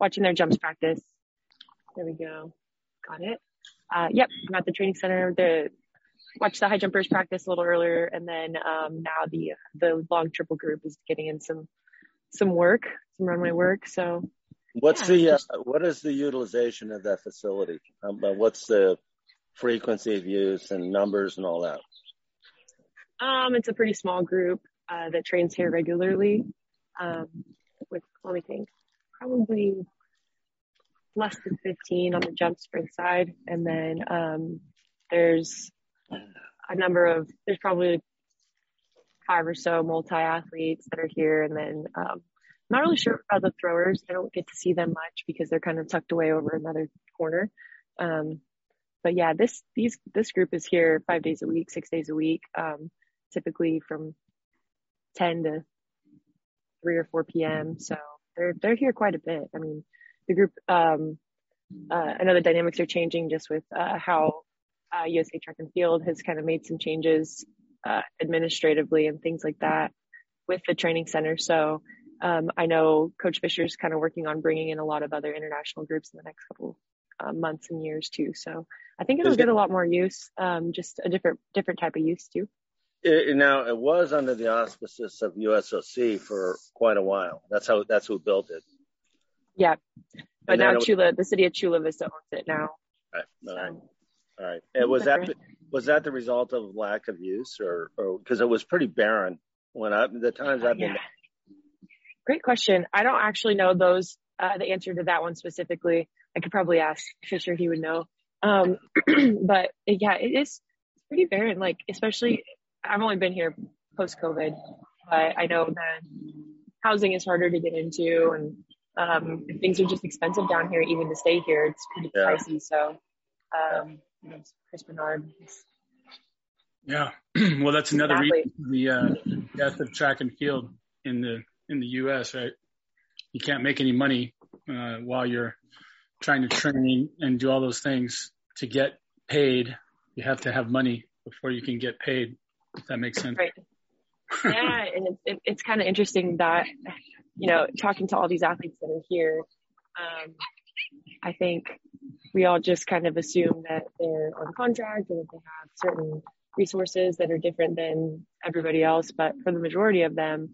watching their jumps practice. There we go. Got it. Uh, yep, I'm at the training center. The watch the high jumpers practice a little earlier, and then um, now the the long triple group is getting in some some work, some runway work. So, what's yeah, the just, uh, what is the utilization of that facility? Um, uh, what's the frequency of use and numbers and all that? Um, it's a pretty small group uh, that trains here regularly. Um, with let me think, probably less than 15 on the jump sprint side, and then um, there's a number of there's probably five or so multi athletes that are here, and then um, not really sure about the throwers. I don't get to see them much because they're kind of tucked away over another corner. Um, but yeah, this these this group is here five days a week, six days a week, um, typically from 10 to 3 or 4 p.m. So they're they're here quite a bit. I mean, the group. Um, uh, I know the dynamics are changing just with uh, how uh, USA Track and Field has kind of made some changes uh, administratively and things like that with the training center. So um, I know Coach Fisher's kind of working on bringing in a lot of other international groups in the next couple uh, months and years too. So I think it'll get a lot more use, um, just a different different type of use too. It, now it was under the auspices of USOC for quite a while. That's how that's who built it. Yeah, but and now Chula, the city of Chula Vista owns it now. Right. All right. All right. And was that the, was that the result of lack of use, or because it was pretty barren when I the times I've been. Yeah. Great question. I don't actually know those uh, the answer to that one specifically. I could probably ask Fisher; he would know. Um, but yeah, it is it's pretty barren. Like especially, I've only been here post COVID, but I know that housing is harder to get into, and um, things are just expensive down here. Even to stay here, it's pretty yeah. pricey. So um, Chris Bernard. Yeah, well, that's another reason the uh, death of track and field in the in the U.S. Right, you can't make any money uh, while you're trying to train and do all those things to get paid. You have to have money before you can get paid. If that makes sense. Right. yeah, and it's it, it's kind of interesting that you know talking to all these athletes that are here. Um, I think we all just kind of assume that they're on contract and that they have certain resources that are different than everybody else. But for the majority of them,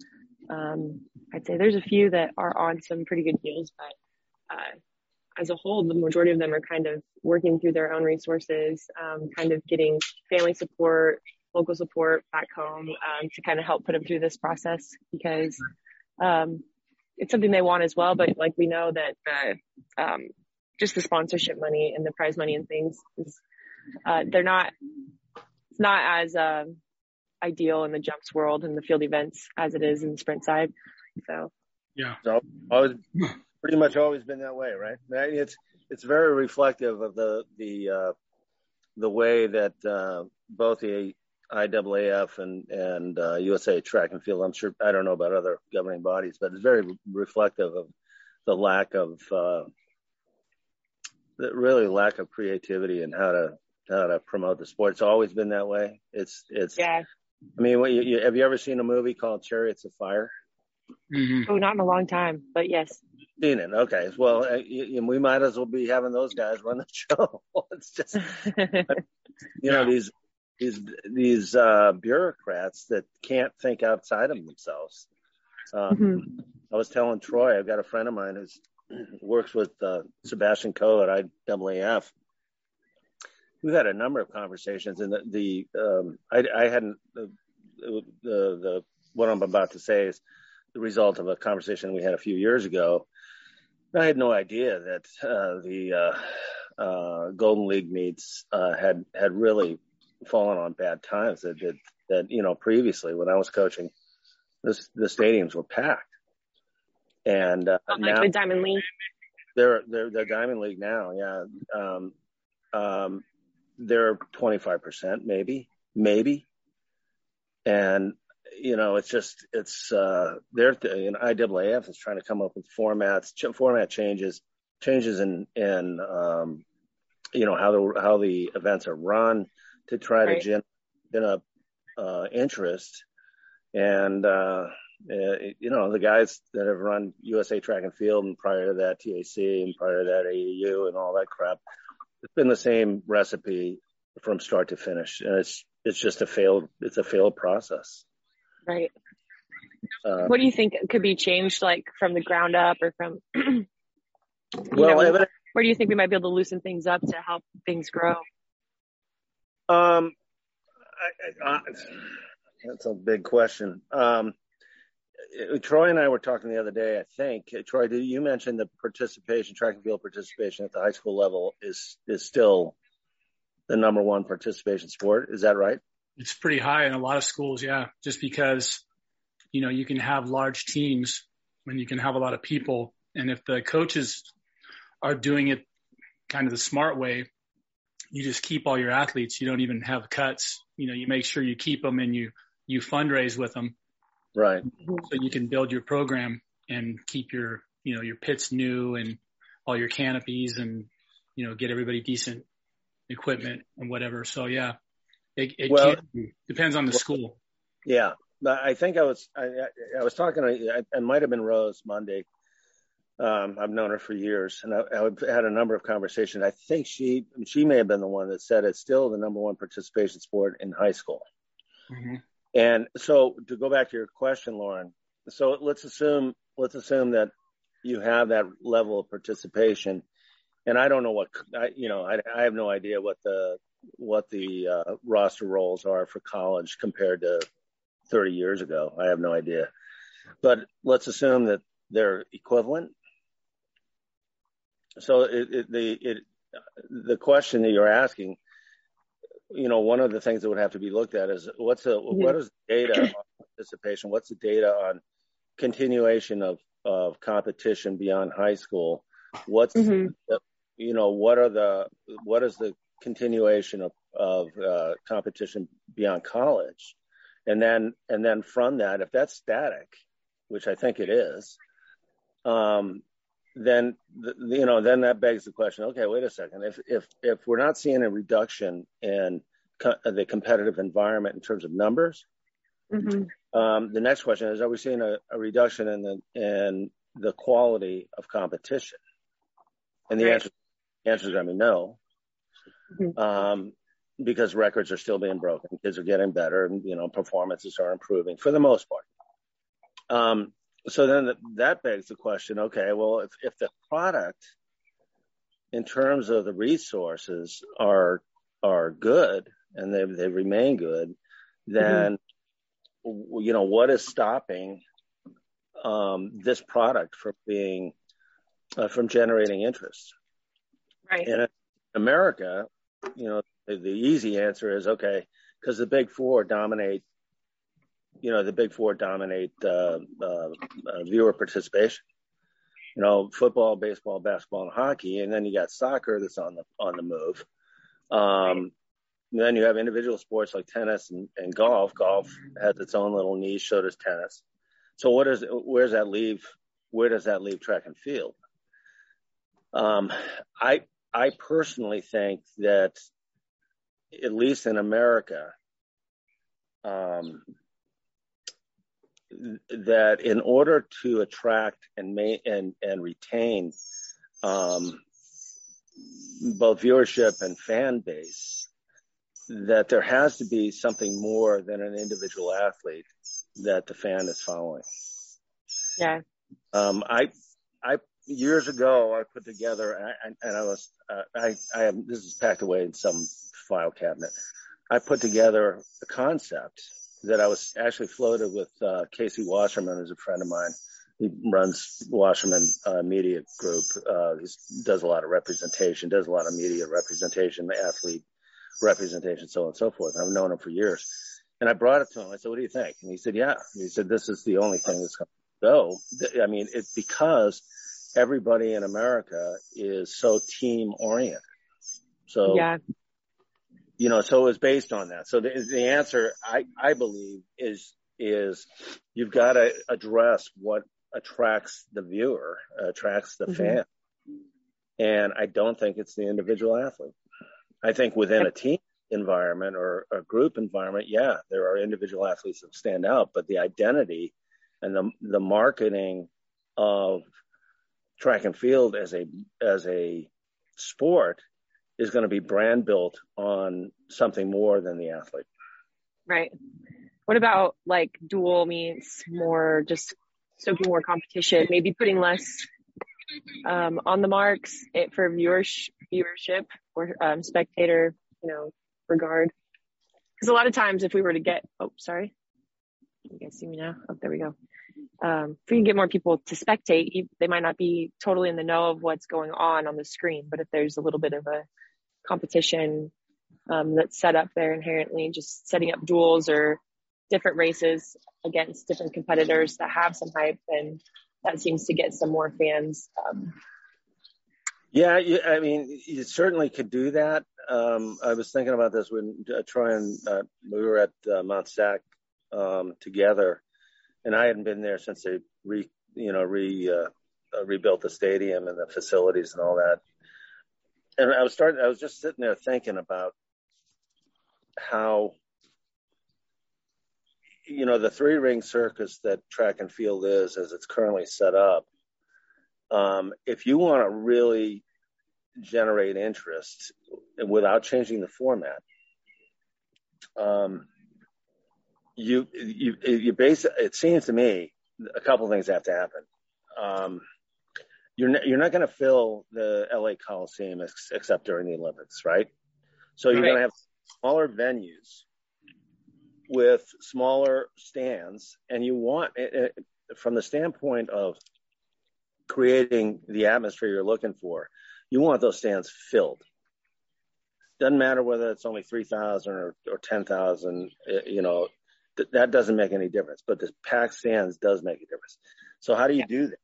um, I'd say there's a few that are on some pretty good deals, but uh, as a whole, the majority of them are kind of working through their own resources, um, kind of getting family support, local support back home um, to kind of help put them through this process because um, it's something they want as well. But like we know that the um, just the sponsorship money and the prize money and things is, uh, they're not, it's not as, uh, ideal in the jumps world and the field events as it is in the sprint side. So. Yeah. So always, pretty much always been that way, right? It's, it's very reflective of the, the, uh, the way that, uh, both the IAAF and, and, uh, USA track and field, I'm sure, I don't know about other governing bodies, but it's very reflective of the lack of, uh, the really lack of creativity and how to how to promote the sport. It's always been that way. It's it's. Yeah. I mean, what, you, you, have you ever seen a movie called Chariots of Fire? Mm-hmm. Oh, not in a long time, but yes. Seen it? Okay. Well, uh, you, we might as well be having those guys run the show. it's just, you know, these these these uh, bureaucrats that can't think outside of themselves. Um, mm-hmm. I was telling Troy, I've got a friend of mine who works with uh, Sebastian Coe at IAAF. We've had a number of conversations, and the, the um, I, I hadn't the, the the what I'm about to say is the result of a conversation we had a few years ago. I had no idea that uh, the uh, uh, Golden League meets uh, had had really fallen on bad times. That, that that you know previously when I was coaching, this the stadiums were packed and uh, oh, now, like the Diamond League. They're they're the Diamond League now. Yeah, um, um, they're twenty five percent, maybe, maybe, and you know, it's just it's uh, they're you know, IAAF is trying to come up with formats, ch- format changes, changes in in um, you know how the how the events are run to try right. to gen up uh, interest, and uh, Uh, you know, the guys that have run USA Track and Field and prior to that TAC and prior to that AAU and all that crap, it's been the same recipe from start to finish, and it's it's just a failed it's a failed process. Right. Uh, what do you think could be changed, like from the ground up, or from? well, know, where do you think we might be able to loosen things up to help things grow? Um, I, I, I, that's a big question. Um, Troy and I were talking the other day. I think Troy, did you mention the participation, track and field participation at the high school level is is still the number one participation sport? Is that right? It's pretty high in a lot of schools, yeah. Just because you know you can have large teams when you can have a lot of people, and if the coaches are doing it kind of the smart way, you just keep all your athletes. You don't even have cuts. You know, you make sure you keep them and you you fundraise with them Right. So you can build your program and keep your, you know, your pits new and all your canopies and, you know, get everybody decent equipment and whatever. So yeah, it, it well, depends on the well, school. Yeah. I think I was, I, I was talking, I, I might have been Rose Monday. Um, I've known her for years and I, I had a number of conversations. I think she, she may have been the one that said it's still the number one participation sport in high school. Mm-hmm. And so to go back to your question, Lauren, so let's assume, let's assume that you have that level of participation. And I don't know what, I, you know, I, I have no idea what the, what the uh, roster roles are for college compared to 30 years ago. I have no idea. But let's assume that they're equivalent. So it, it, the, it, the question that you're asking you know, one of the things that would have to be looked at is what's the mm-hmm. what is the data on participation? What's the data on continuation of of competition beyond high school? What's mm-hmm. the, you know what are the what is the continuation of of uh, competition beyond college? And then and then from that, if that's static, which I think it is, um, then you know then that begs the question okay wait a second. If if if we're not seeing a reduction in co- the competitive environment in terms of numbers mm-hmm. um, the next question is are we seeing a, a, reduction in the in the quality of competition? And the answer answer is i mean no. Mm-hmm. um, because records are still being broken kids are getting better and you know performances are improving for the most part. Um, so then that begs the question okay well if, if the product in terms of the resources are are good and they they remain good then mm-hmm. you know what is stopping um, this product from being uh, from generating interest right in america you know the, the easy answer is okay because the big four dominate you know the big four dominate uh, uh, uh, viewer participation. You know, football, baseball, basketball, and hockey, and then you got soccer that's on the on the move. Um, then you have individual sports like tennis and, and golf. Golf has its own little niche, so does tennis. So what does where does that leave? Where does that leave track and field? Um, I I personally think that at least in America, um, that in order to attract and may, and and retain um, both viewership and fan base, that there has to be something more than an individual athlete that the fan is following. Yeah. Um, I I years ago I put together and, and I was uh, I I have this is packed away in some file cabinet. I put together a concept that I was actually floated with uh, Casey Wasserman, who's a friend of mine. He runs Wasserman uh, Media Group. Uh, he does a lot of representation, does a lot of media representation, athlete representation, so on and so forth. I've known him for years. And I brought it to him. I said, what do you think? And he said, yeah. He said, this is the only thing that's going to go. I mean, it's because everybody in America is so team oriented. So yeah you know, so it was based on that. So the, the answer, I, I believe, is is you've got to address what attracts the viewer, attracts the mm-hmm. fan, and I don't think it's the individual athlete. I think within a team environment or a group environment, yeah, there are individual athletes that stand out, but the identity and the the marketing of track and field as a as a sport is going to be brand built on something more than the athlete. Right. What about like dual meets, more just soaking more competition, maybe putting less um, on the marks it, for viewers, viewership or um, spectator, you know, regard? Because a lot of times, if we were to get, oh, sorry, you guys see me now? Oh, there we go. Um, if we can get more people to spectate, they might not be totally in the know of what's going on on the screen, but if there's a little bit of a competition um, that's set up there inherently, just setting up duels or different races against different competitors that have some hype, and that seems to get some more fans. Um, yeah, I mean, you certainly could do that. Um, I was thinking about this when uh, Troy and uh, we were at uh, Mount Sac um, together, and I hadn't been there since they re, you know, re uh, uh, rebuilt the stadium and the facilities and all that. And I was starting. I was just sitting there thinking about how you know the three ring circus that track and field is as it's currently set up um, if you want to really generate interest without changing the format um, you you you base it seems to me a couple things have to happen. Um, you're not, you're not going to fill the LA Coliseum ex- except during the Olympics, right? So you're right. going to have smaller venues with smaller stands, and you want it, it, from the standpoint of creating the atmosphere you're looking for, you want those stands filled. Doesn't matter whether it's only 3,000 or, or 10,000, eh, you know, th- that doesn't make any difference. But the packed stands does make a difference. So how do you do that?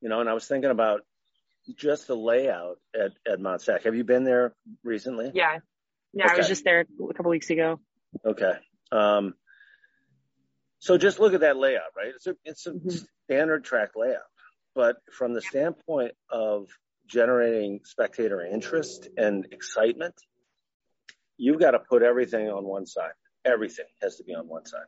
You know, and I was thinking about just the layout at, at Mount Sac. Have you been there recently? Yeah. Yeah, okay. I was just there a couple weeks ago. Okay. Um, so just look at that layout, right? It's a, it's a mm-hmm. standard track layout, but from the standpoint of generating spectator interest and excitement, you've got to put everything on one side everything has to be on one side.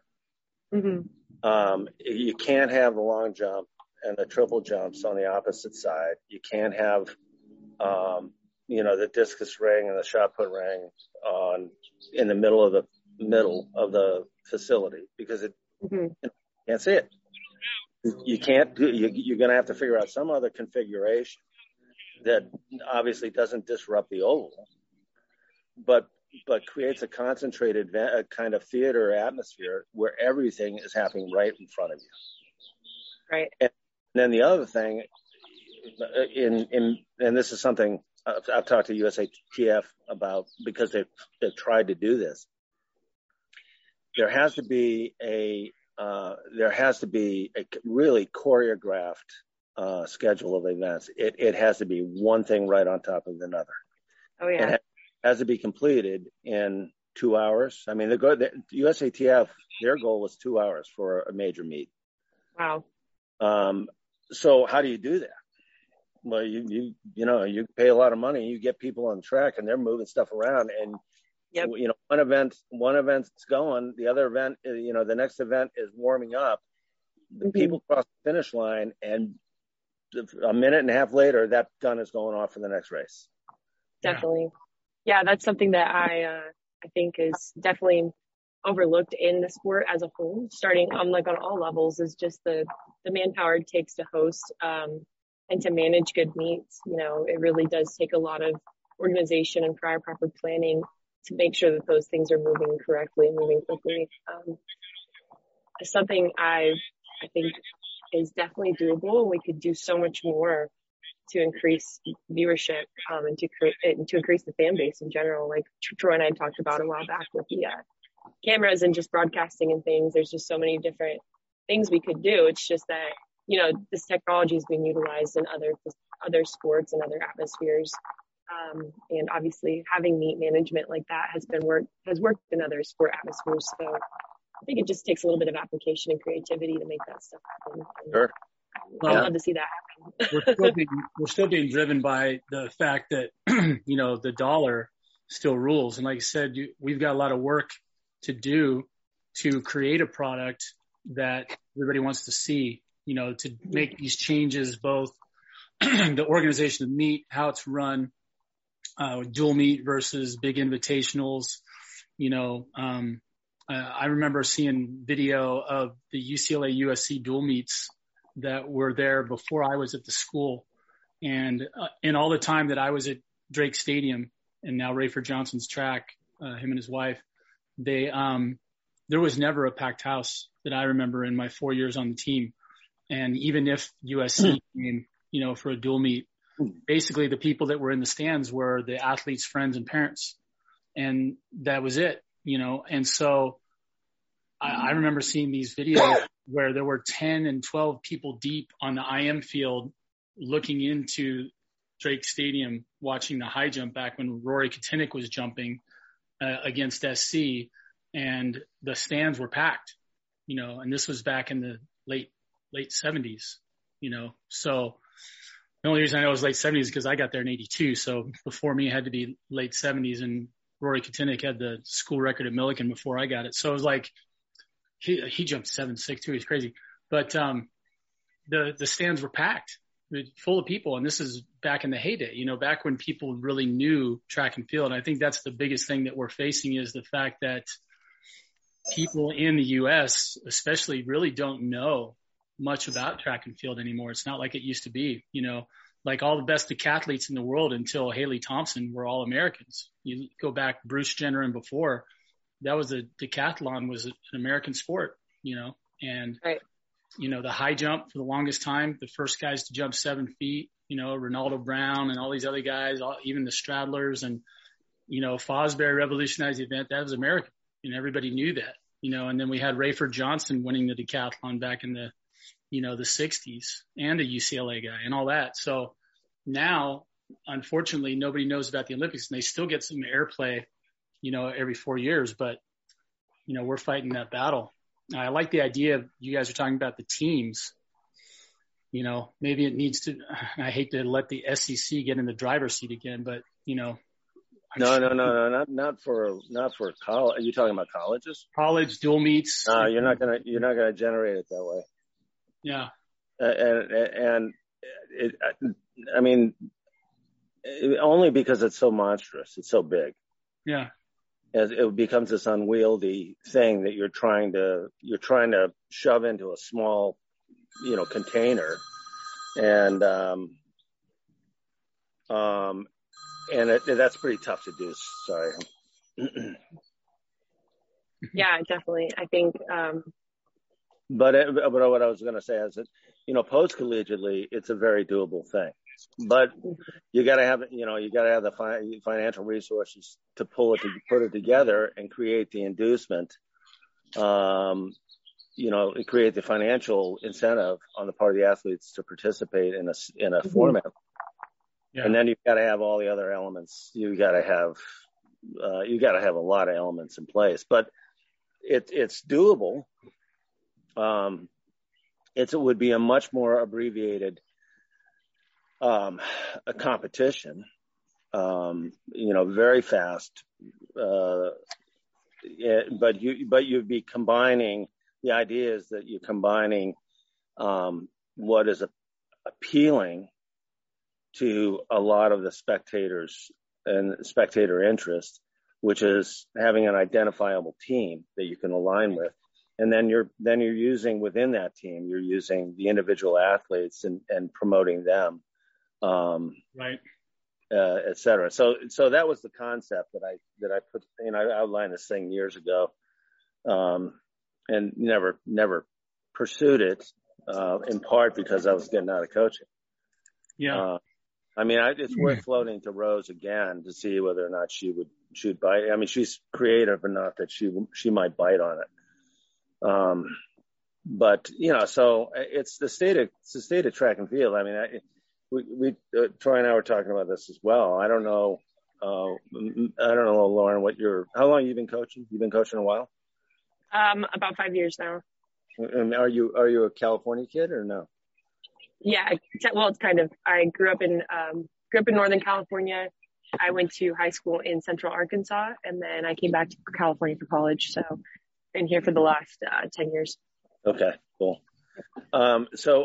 Mm-hmm. Um, you can't have the long jump and the triple jumps on the opposite side. You can't have, um, you know, the discus ring and the shot put ring on in the middle of the middle of the facility because it mm-hmm. you can't see it. You can't do. You, you're going to have to figure out some other configuration that obviously doesn't disrupt the oval, but but creates a concentrated a kind of theater atmosphere where everything is happening right in front of you. Right. And then the other thing, in in and this is something I've, I've talked to USATF about because they've they've tried to do this. There has to be a uh, there has to be a really choreographed uh, schedule of events. It it has to be one thing right on top of another. Oh yeah has to be completed in two hours. I mean, the, the USATF, their goal was two hours for a major meet. Wow. Um, so how do you do that? Well, you, you, you know, you pay a lot of money, you get people on track and they're moving stuff around and, yep. you know, one event, one event's going, the other event, you know, the next event is warming up. The mm-hmm. people cross the finish line and a minute and a half later, that gun is going off for the next race. Definitely yeah, that's something that I uh, I think is definitely overlooked in the sport as a whole. Starting on like on all levels is just the the manpower it takes to host um, and to manage good meets. You know, it really does take a lot of organization and prior proper planning to make sure that those things are moving correctly and moving quickly. Um, something I I think is definitely doable. We could do so much more to increase viewership um, and to create and to increase the fan base in general. Like Troy and I talked about a while back with the uh, cameras and just broadcasting and things. There's just so many different things we could do. It's just that you know this technology is being utilized in other other sports and other atmospheres. Um, and obviously having meet management like that has been worked has worked in other sport atmospheres. So I think it just takes a little bit of application and creativity to make that stuff happen. Sure. Well, I'd love to see that happen. we're, still being, we're still being driven by the fact that, you know, the dollar still rules. And like I said, you, we've got a lot of work to do to create a product that everybody wants to see, you know, to make these changes, both the organization of meet, how it's run, uh, dual meet versus big invitationals. You know, um, uh, I remember seeing video of the UCLA USC dual meets that were there before I was at the school. And uh, in all the time that I was at Drake Stadium and now Rafer Johnson's track, uh, him and his wife, they, um, there was never a packed house that I remember in my four years on the team. And even if USC came, you know, for a dual meet, basically the people that were in the stands were the athletes' friends and parents. And that was it, you know, and so I, I remember seeing these videos where there were 10 and 12 people deep on the IM field looking into Drake Stadium, watching the high jump back when Rory Kotinek was jumping uh, against SC and the stands were packed, you know, and this was back in the late, late seventies, you know, so the only reason I know it was late seventies because I got there in 82. So before me it had to be late seventies and Rory Kotinek had the school record at Millikan before I got it. So it was like, he, he jumped seven six two. He's crazy. But, um, the, the stands were packed full of people. And this is back in the heyday, you know, back when people really knew track and field. And I think that's the biggest thing that we're facing is the fact that people in the U.S. especially really don't know much about track and field anymore. It's not like it used to be, you know, like all the best decathletes in the world until Daley Thompson were all Americans. You go back Bruce Jenner and before that was a decathlon was an American sport, you know, and, right. You know, the high jump for the longest time, the first guys to jump seven feet, you know, Ronaldo Brown and all these other guys, all, even the straddlers and, you know, Fosbury revolutionized the event. That was American and everybody knew that, you know, and then we had Rafer Johnson winning the decathlon back in the, you know, the sixties and a UCLA guy and all that. So now, unfortunately, nobody knows about the Olympics and they still get some airplay, you know, every four years, but you know, we're fighting that battle. I like the idea of you guys are talking about the teams. You know, maybe it needs to, I hate to let the SEC get in the driver's seat again, but you know, no, no, no, no, not not for not for college. Are you talking about colleges? College dual meets. No, you're not gonna you're not gonna generate it that way. Yeah. Uh, and and it, I mean, only because it's so monstrous, it's so big. Yeah. As it becomes this unwieldy thing that you're trying to you're trying to shove into a small, you know, container, and um, um, and it, that's pretty tough to do. Sorry. yeah, definitely. I think. Um, but it, but what I was going to say is that you know post collegiately it's a very doable thing, but you got to have you know you got to have the fi- financial resources to pull it to put it together and create the inducement. Um, you know, create the financial incentive on the part of the athletes to participate in a in a mm-hmm. format yeah. And then you've got to have all the other elements. You got to have, uh, you got to have a lot of elements in place, but it, it's doable. Um, it's, it would be a much more abbreviated, um, a competition, um, you know, very fast, uh, it, but you, but you'd be combining, the idea is that you're combining, um, what is a, appealing to a lot of the spectators and spectator interest, which is having an identifiable team that you can align with. And then you're, then you're using within that team, you're using the individual athletes and, and promoting them. Um, right. Uh, et cetera. So, so that was the concept that I, that I put, know, I outlined this thing years ago. Um, and never, never pursued it, uh, in part because I was getting out of coaching. Yeah. Uh, I mean, I, it's worth floating to Rose again to see whether or not she would she'd bite. I mean, she's creative enough that she she might bite on it. Um, but you know, so it's the state of it's the state of track and field. I mean, I, we we uh, Troy and I were talking about this as well. I don't know. Uh, I don't know, Lauren, what you're. How long you been coaching? You've been coaching a while. Um, about five years now. And are you are you a California kid or no? yeah, well, it's kind of, I grew up in, um, grew up in Northern California. I went to high school in Central Arkansas and then I came back to California for college. So been here for the last, uh, 10 years. Okay, cool. Um, so,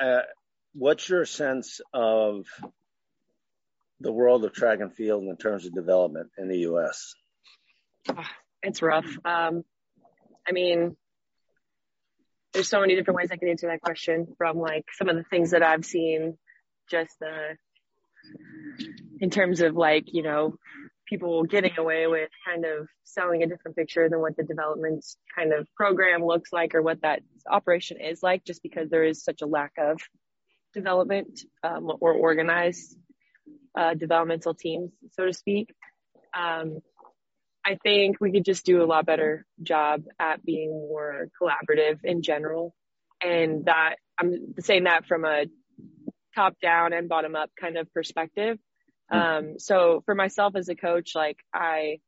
uh, what's your sense of the world of track and field in terms of development in the U.S.? It's rough. Um, I mean, there's so many different ways I can answer that question from like some of the things that I've seen, just the, in terms of like, you know, people getting away with kind of selling a different picture than what the development kind of program looks like or what that operation is like, just because there is such a lack of development um, or organized uh, developmental teams, so to speak. Um, I think we could just do a lot better job at being more collaborative in general. And that I'm saying that from a top down and bottom up kind of perspective. Hmm. Um, so for myself as a coach, like I,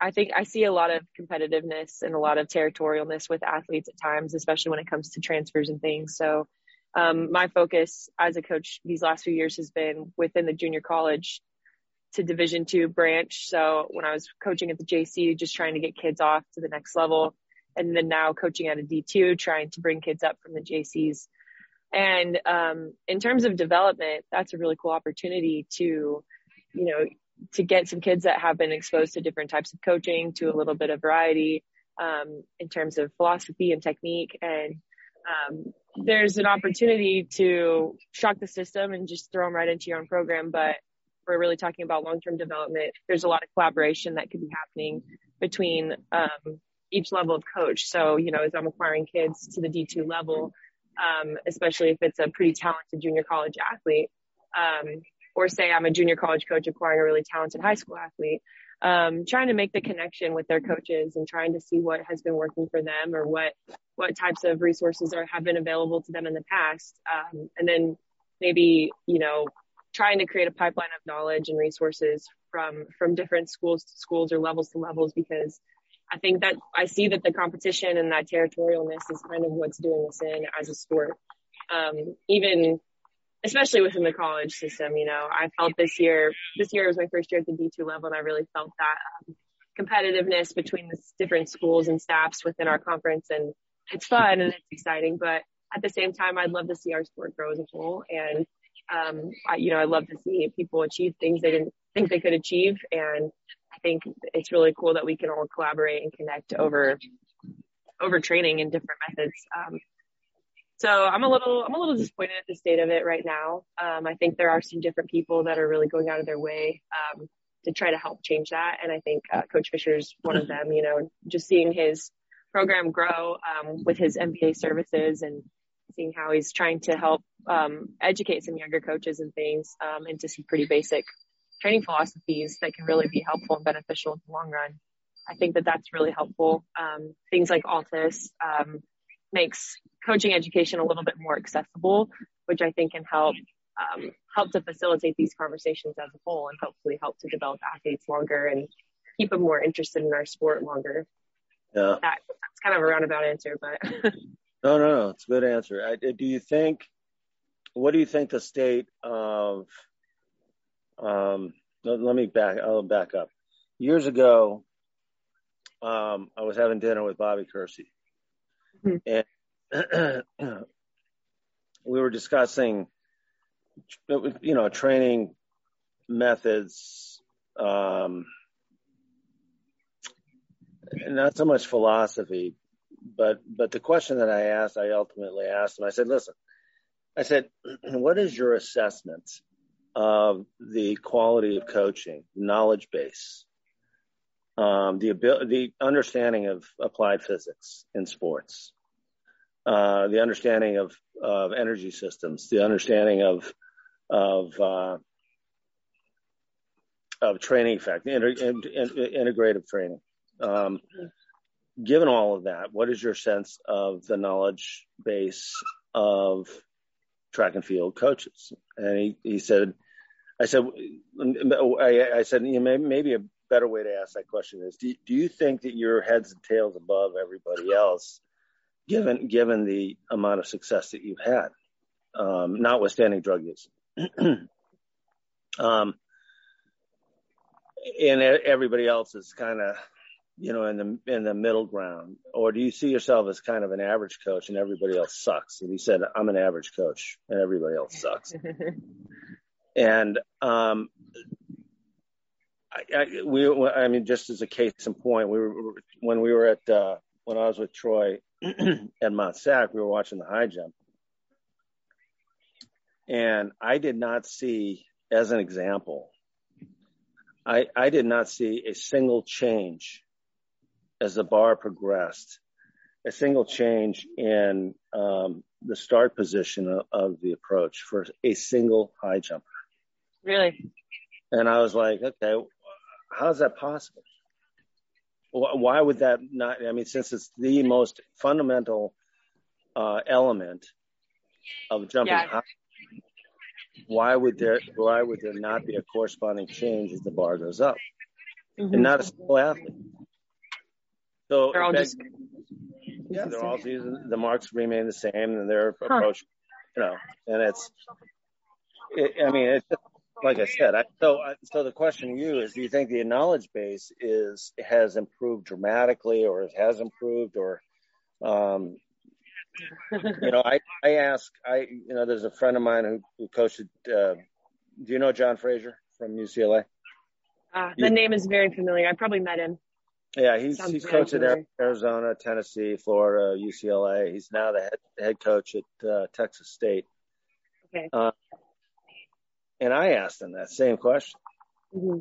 I think I see a lot of competitiveness and a lot of territorialness with athletes at times, especially when it comes to transfers and things. So, um, my focus as a coach these last few years has been within the junior college to division two branch. So when I was coaching at the JC, just trying to get kids off to the next level. And then now coaching at a D2, trying to bring kids up from the JCs. And um, in terms of development, that's a really cool opportunity to, you know, to get some kids that have been exposed to different types of coaching, to a little bit of variety um, in terms of philosophy and technique. And um, there's an opportunity to shock the system and just throw them right into your own program. But we're really talking about long-term development, there's a lot of collaboration that could be happening between um, each level of coach. So, you know, as I'm acquiring kids to the D2 level, um, especially if it's a pretty talented junior college athlete, um, or say I'm a junior college coach acquiring a really talented high school athlete, um, trying to make the connection with their coaches and trying to see what has been working for them or what what types of resources are have been available to them in the past, um, and then maybe you know trying to create a pipeline of knowledge and resources from from different schools to schools or levels to levels because I think that I see that the competition and that territorialness is kind of what's doing us in as a sport. Um, even especially within the college system, you know, I felt this year, this year was my first year at the D2 level and I really felt that um, competitiveness between the different schools and staffs within our conference and it's fun and it's exciting, but at the same time, I'd love to see our sport grow as a whole and um, I, you know, I love to see people achieve things they didn't think they could achieve. And I think it's really cool that we can all collaborate and connect over, over training and different methods. Um, so I'm a little, I'm a little disappointed at the state of it right now. Um, I think there are some different people that are really going out of their way, um, to try to help change that. And I think, uh, Coach Fisher's one of them, you know, just seeing his program grow, um, with his MBA services and seeing how he's trying to help um, educate some younger coaches and things um, into some pretty basic training philosophies that can really be helpful and beneficial in the long run. I think that that's really helpful. Um, things like ALTIS um, makes coaching education a little bit more accessible, which I think can help um, help to facilitate these conversations as a whole and hopefully help to develop athletes longer and keep them more interested in our sport longer. Yeah. That, that's kind of a roundabout answer, but No, no, no. It's a good answer. I, do you think? What do you think the state of? Um, let, let me back. I'll back up. Years ago, um, I was having dinner with Bobby Kersee, mm-hmm. and we were discussing, you know, training methods, um, not so much philosophy, but but the question that I asked, I ultimately asked him. I said, "Listen, I said, what is your assessment of the quality of coaching, knowledge base, um, the ability, the understanding of applied physics in sports, uh, the understanding of of energy systems, the understanding of of uh, of training effect, inter, in, in, integrative training." Um, given all of that, what is your sense of the knowledge base of track and field coaches? And he, he said, I said, I, I said, you know, maybe, maybe a better way to ask that question is, do, do you think that you're heads and tails above everybody else, given, given the amount of success that you've had, um, notwithstanding drug use? um, and everybody else is kind of you know, in the in the middle ground, or do you see yourself as kind of an average coach and everybody else sucks? And he said, "I'm an average coach and everybody else sucks." and um, I, we, I mean, just as a case in point, we were when we were at uh, when I was with Troy at Mount Sac, we were watching the high jump, and I did not see, as an example, I I did not see a single change as the bar progressed, a single change in um, the start position of, of, the approach for a single high jumper. Really? And I was like, okay, how is that possible? Why would that not? I mean, since it's the most fundamental uh, element of jumping high, why would there why would there not be a corresponding change as the bar goes up, mm-hmm. and not a single athlete? So they're all just yeah, they're all using the marks remain the same and their approach, you know, and it's, it, I mean, it's just, like I said. I, so, so the question to you is: Do you think the knowledge base is has improved dramatically, or it has improved, or, um, you know, I I ask, I you know, there's a friend of mine who, who coached. Uh, do you know John Fraser from UCLA? Uh, the you, name is very familiar. I probably met him. Yeah, he's Sounds he's coached at Arizona, Tennessee, Florida, UCLA. He's now the head, head coach at uh, Texas State. Okay. Uh, and I asked him that same question, mm-hmm.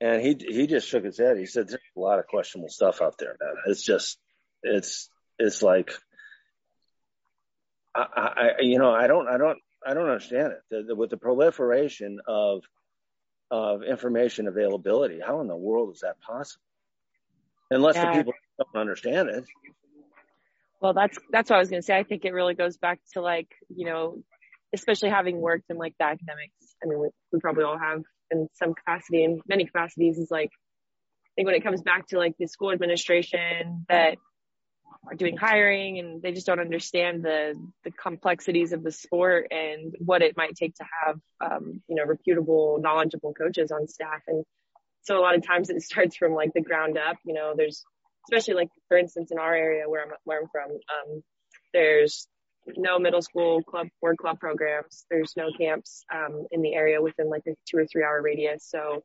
and he he just shook his head. He said, "There's a lot of questionable stuff out there, man. It's just it's it's like I, I you know I don't I don't I don't understand it. The, the, with the proliferation of of information availability, how in the world is that possible? unless yeah. the people don't understand it. Well, that's that's what I was going to say. I think it really goes back to like you know, especially having worked in like the academics. I mean, we, we probably all have in some capacity, in many capacities, is like I think when it comes back to like the school administration that are doing hiring and they just don't understand the the complexities of the sport and what it might take to have um, you know reputable knowledgeable coaches on staff and so a lot of times it starts from like the ground up. You know, there's especially like for instance in our area where I'm where I'm from, um, there's no middle school club or club programs. There's no camps um, in the area within like a two or three hour radius. So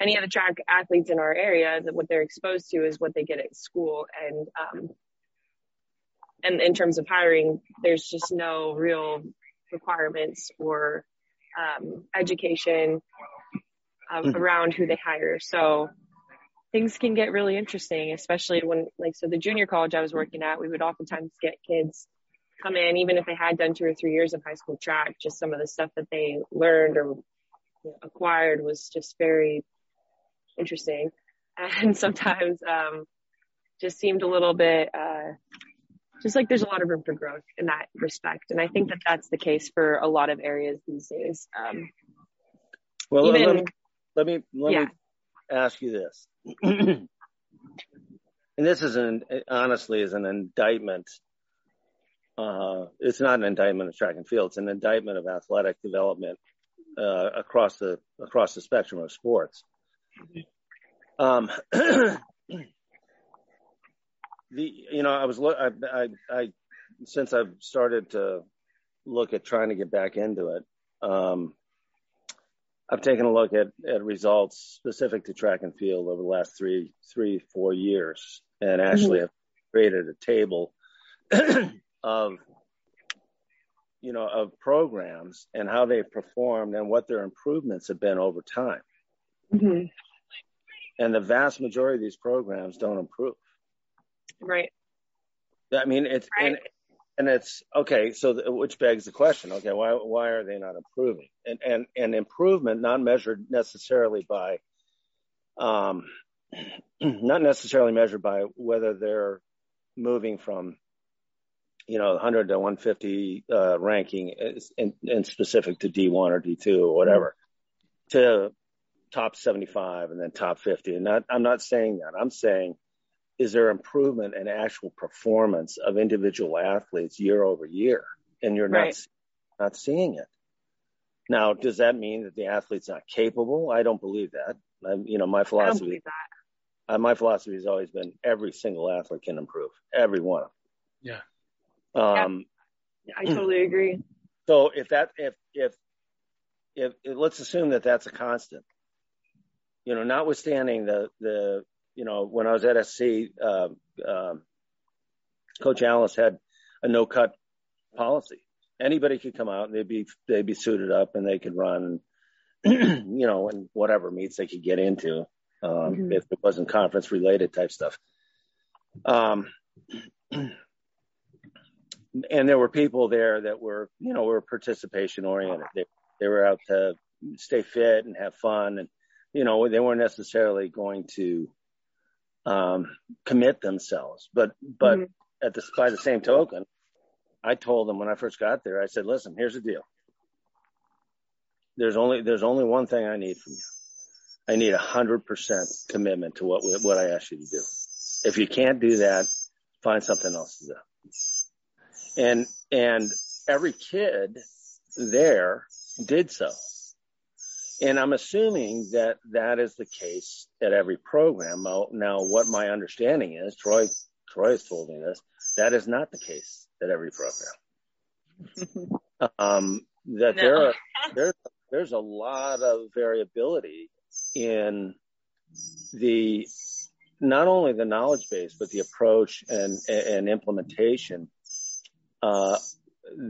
any of the track athletes in our area, that what they're exposed to is what they get at school. And um, and in terms of hiring, there's just no real requirements or um, education uh, mm-hmm. around who they hire. So things can get really interesting, especially when, like, so the junior college I was working at, we would oftentimes get kids come in, even if they had done two or three years of high school track, just some of the stuff that they learned or acquired was just very interesting. And sometimes, um, just seemed a little bit, uh, just like there's a lot of room for growth in that respect. And I think that that's the case for a lot of areas these days. Um, well, even, let me let yeah. me ask you this. and this is an honestly is an indictment. Uh, it's not an indictment of track and field. It's an indictment of athletic development uh, across the across the spectrum of sports. Um, the you know I was I, I I since I've started to look at trying to get back into it. Um, I've taken a look at, at results specific to track and field over the last three, three, four years, and actually mm-hmm. have created a table of, you know, of programs and how they've performed and what their improvements have been over time. Mm-hmm. And the vast majority of these programs don't improve. Right. I mean, it's right. and and it's okay. So, the, which begs the question: Okay, why why are they not improving? And and and improvement not measured necessarily by, um, not necessarily measured by whether they're moving from, you know, 100 to 150 uh, ranking, and specific to D1 or D2 or whatever, mm-hmm. to top 75 and then top 50. And not, I'm not saying that. I'm saying is there improvement in actual performance of individual athletes year over year? And you're right. not not seeing it. Now, does that mean that the athlete's not capable? I don't believe that. I, you know, my philosophy. uh, my philosophy has always been every single athlete can improve, every one. Of them. Yeah. Um, yeah. I totally agree. So if that, if, if, if, if, let's assume that that's a constant, you know, notwithstanding the, the, you know, when I was at SC, uh, um, Coach Allice had a no cut policy. Anybody could come out and they'd be, they'd be suited up and they could run, you know, and whatever meets they could get into um, mm-hmm. if it wasn't conference related type stuff. Um, and there were people there that were, you know, were participation oriented. They, they were out to stay fit and have fun. And, you know, they weren't necessarily going to, um, commit themselves, but, but mm-hmm. at the, by the same token, I told them when I first got there, I said, listen, here's the deal. There's only, there's only one thing I need from you. I need a hundred percent commitment to what, what I ask you to do. If you can't do that, find something else to do. And, and every kid there did so. And I'm assuming that that is the case at every program. Now, what my understanding is, Troy, Troy has told me this, that is not the case at every program. um, that no. there are, there's, there's a lot of variability in the not only the knowledge base but the approach and and implementation Uh,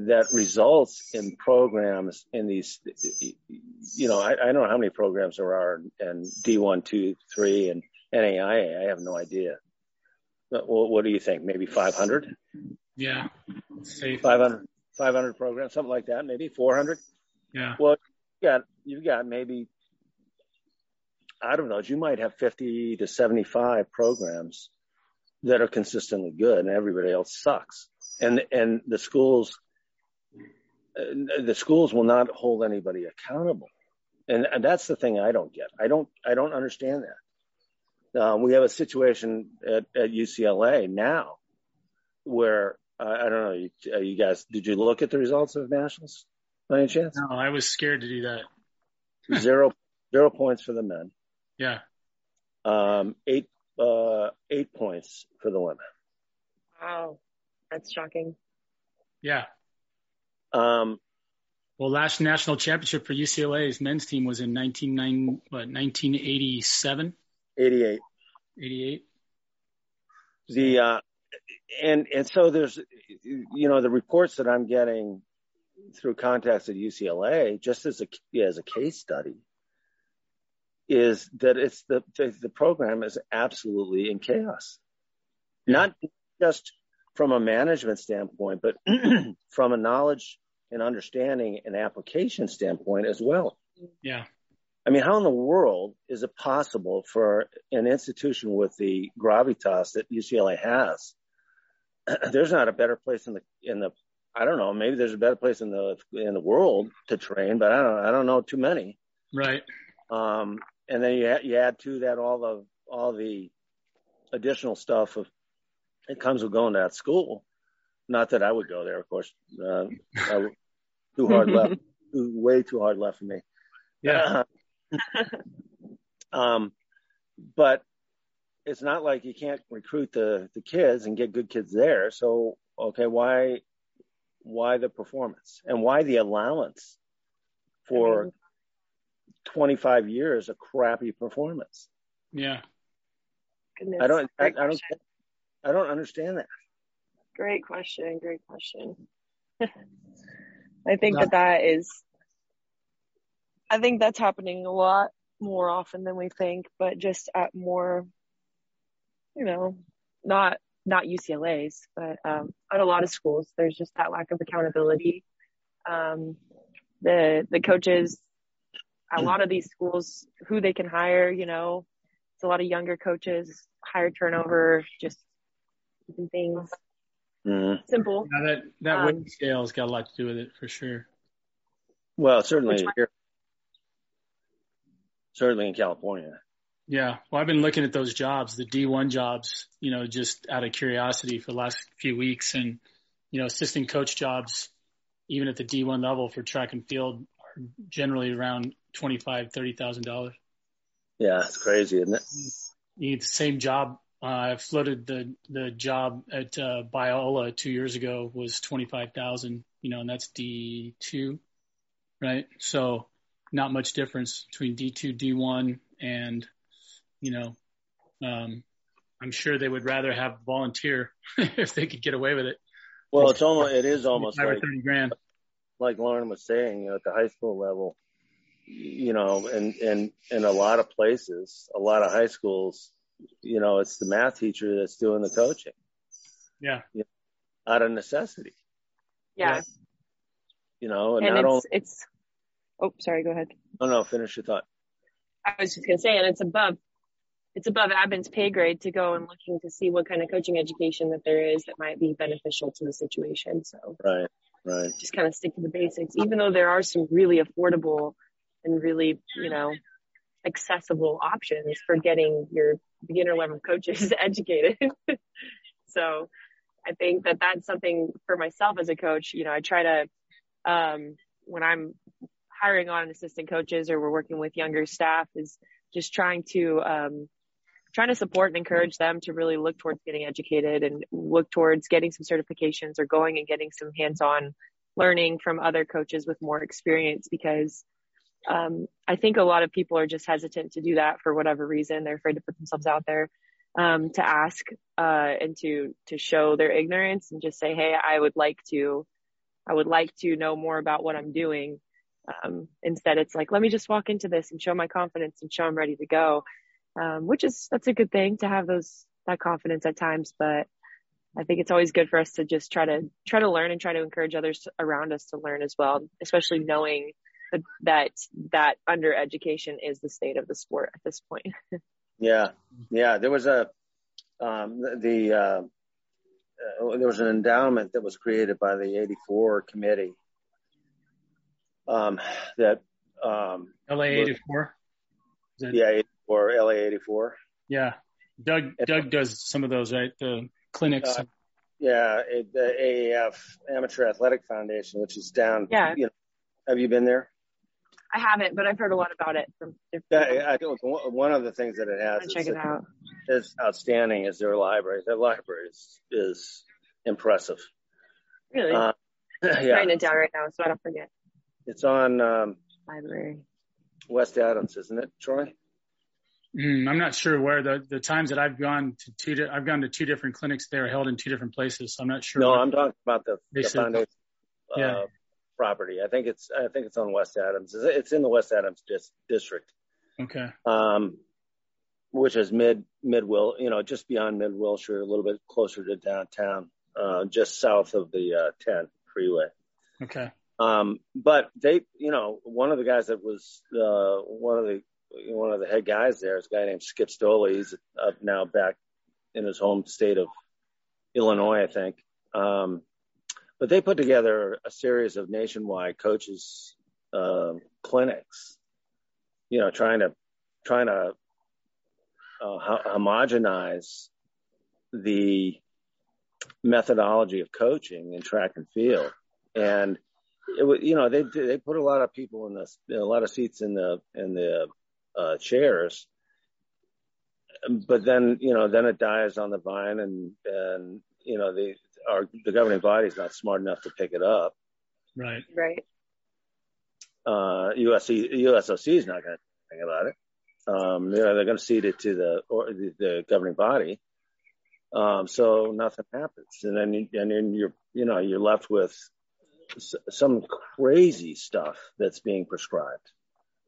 that results in programs in these you know I, I, don't know how many programs there are in D1 2 3 and NAIA I have no idea. What, what do you think? Maybe 500 yeah. 500 500 programs something like that maybe 400 yeah. Well you got you've got maybe I don't know, you might have 50 to 75 programs that are consistently good and everybody else sucks. And, and the schools, the schools will not hold anybody accountable. And, and that's the thing I don't get. I don't, I don't understand that. Um, we have a situation at, at UCLA now where uh, I don't know. You, uh, you, guys, did you look at the results of nationals by any chance? No, I was scared to do that. zero, zero points for the men. Yeah. Um, eight, uh, eight points for the women. Wow. That's shocking. Yeah. Um, well, last national championship for UCLA's men's team was in 19, what, 1987? 88. 88. The, uh, and, and so there's, you know, the reports that I'm getting through contacts at UCLA, just as a, as a case study, is that it's the, the, the program is absolutely in chaos. Not just from a management standpoint, but from a knowledge and understanding and application standpoint as well. Yeah. I mean, how in the world is it possible for an institution with the gravitas that UCLA has? There's not a better place in the in the I don't know, maybe there's a better place in the in the world to train, but I don't I don't know too many. Right. Um, and then you, you add to that all the all the additional stuff of it comes with going to that school. Not that I would go there, of course. Uh, too hard left, too, way too hard left for me. Yeah. um, but it's not like you can't recruit the the kids and get good kids there. So okay, why why the performance and why the allowance for 25 years of crappy performance. Yeah. Goodness. I don't, I, I, don't, I don't understand that. Great question. Great question. I think that that is, I think that's happening a lot more often than we think, but just at more, you know, not, not UCLA's, but, um, at a lot of schools, there's just that lack of accountability. Um, the, the coaches a lot of these schools, who they can hire, you know, it's a lot of younger coaches, higher turnover, just keeping things mm-hmm. simple. Yeah, that that um, weight scale's got a lot to do with it for sure. Well, certainly here, certainly in California. Yeah. Well, I've been looking at those jobs, the D1 jobs, you know, just out of curiosity for the last few weeks and, you know, assistant coach jobs, even at the D1 level for track and field are generally around twenty five, thirty thousand dollars. Yeah, it's crazy, isn't it? you need the same job. Uh, I floated the the job at uh, Biola two years ago was twenty five thousand. You know, and that's D two, right? So not much difference between D two, D one, and you know, um, I'm sure they would rather have volunteer if they could get away with it. Well, it's almost it is almost like thirty grand. Like Lauren was saying, you know, at the high school level, you know, and and in a lot of places, a lot of high schools, you know, it's the math teacher that's doing the coaching. Yeah. You know, out of necessity. Yeah. You know, and, and not it's, only. it's, oh, sorry, go ahead. Oh no, finish your thought. I was just going to say, and it's above, it's above Admin's pay grade to go and looking to see what kind of coaching education that there is that might be beneficial to the situation. So Right. Right. just kind of stick to the basics, even though there are some really affordable and really, you know, accessible options for getting your beginner level coaches educated. so I think that that's something for myself as a coach, you know, I try to, um, when I'm hiring on assistant coaches or we're working with younger staff is just trying to, um, trying to support and encourage them to really look towards getting educated and look towards getting some certifications or going and getting some hands-on learning from other coaches with more experience because um, I think a lot of people are just hesitant to do that for whatever reason. They're afraid to put themselves out there um, to ask uh, and to to show their ignorance and just say, "Hey, I would like to, I would like to know more about what I'm doing." Um, instead, it's like, "Let me just walk into this and show my confidence and show I'm ready to go," um, which is that's a good thing to have those that confidence at times. But I think it's always good for us to just try to try to learn and try to encourage others around us to learn as well, especially knowing that that under education is the state of the sport at this point. Yeah, yeah. There was a um, the uh, uh, there was an endowment that was created by the '84 committee um, that um, LA eighty four. Yeah, 84, LA 84. Yeah, Doug Doug does some of those, right? The clinics. Uh, yeah, it, the AAF Amateur Athletic Foundation, which is down. Yeah. You know, have you been there? I haven't, but I've heard a lot about it from different. Yeah, I think one of the things that it has check it out. is outstanding is their library. Their library is, is impressive. Really? Uh, I'm yeah. writing it down right now so I don't forget. It's on um, Library. West Adams, isn't it, Troy? Mm, I'm not sure where the the times that I've gone to two. Di- I've gone to two different clinics. They are held in two different places. So I'm not sure. No, I'm talking about the, the said- foundation uh, Yeah. Property. I think it's I think it's on West Adams. It's- in the West Adams dis- district, Okay. um, which is mid mid Will, you know, just beyond mid Wilshire, a little bit closer to downtown, uh, just south of the uh, 10 freeway. Okay. Um, but they, you know, one of the guys that was uh, one of the one of the head guys there is a guy named Skip Stoley. He's up now back in his home state of Illinois, I think. Um, but they put together a series of nationwide coaches uh, clinics. You know, trying to trying to uh, ho- homogenize the methodology of coaching in track and field, and it was, you know, they they put a lot of people in the a lot of seats in the in the uh, chairs, but then you know then it dies on the vine, and and you know the our the governing body is not smart enough to pick it up. Right. Right. Uh, USC USOC is not going to think about it. Um, you know they're going to cede it to the or the, the governing body. Um, so nothing happens, and then you, and then you're you know you're left with s- some crazy stuff that's being prescribed.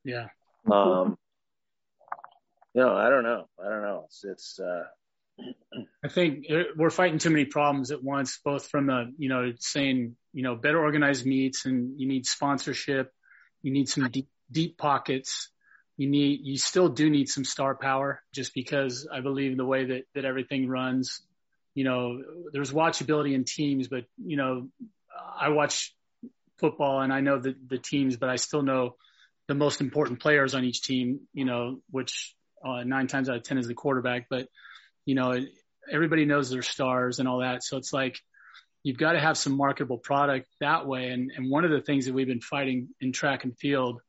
Yeah. Um, you know, I don't know. I don't know. It's, it's, uh, I think we're fighting too many problems at once, both from the, you know, saying, you know, better organized meets and you need sponsorship. You need some deep, deep pockets. You need, you still do need some star power just because I believe in the way that, that everything runs, you know, there's watchability in teams, but, you know, I watch football and I know the, the teams, but I still know the most important players on each team, you know, which uh, nine times out of 10 is the quarterback, but you know, everybody knows their stars and all that. So it's like, you've got to have some marketable product that way. And, and one of the things that we've been fighting in track and field,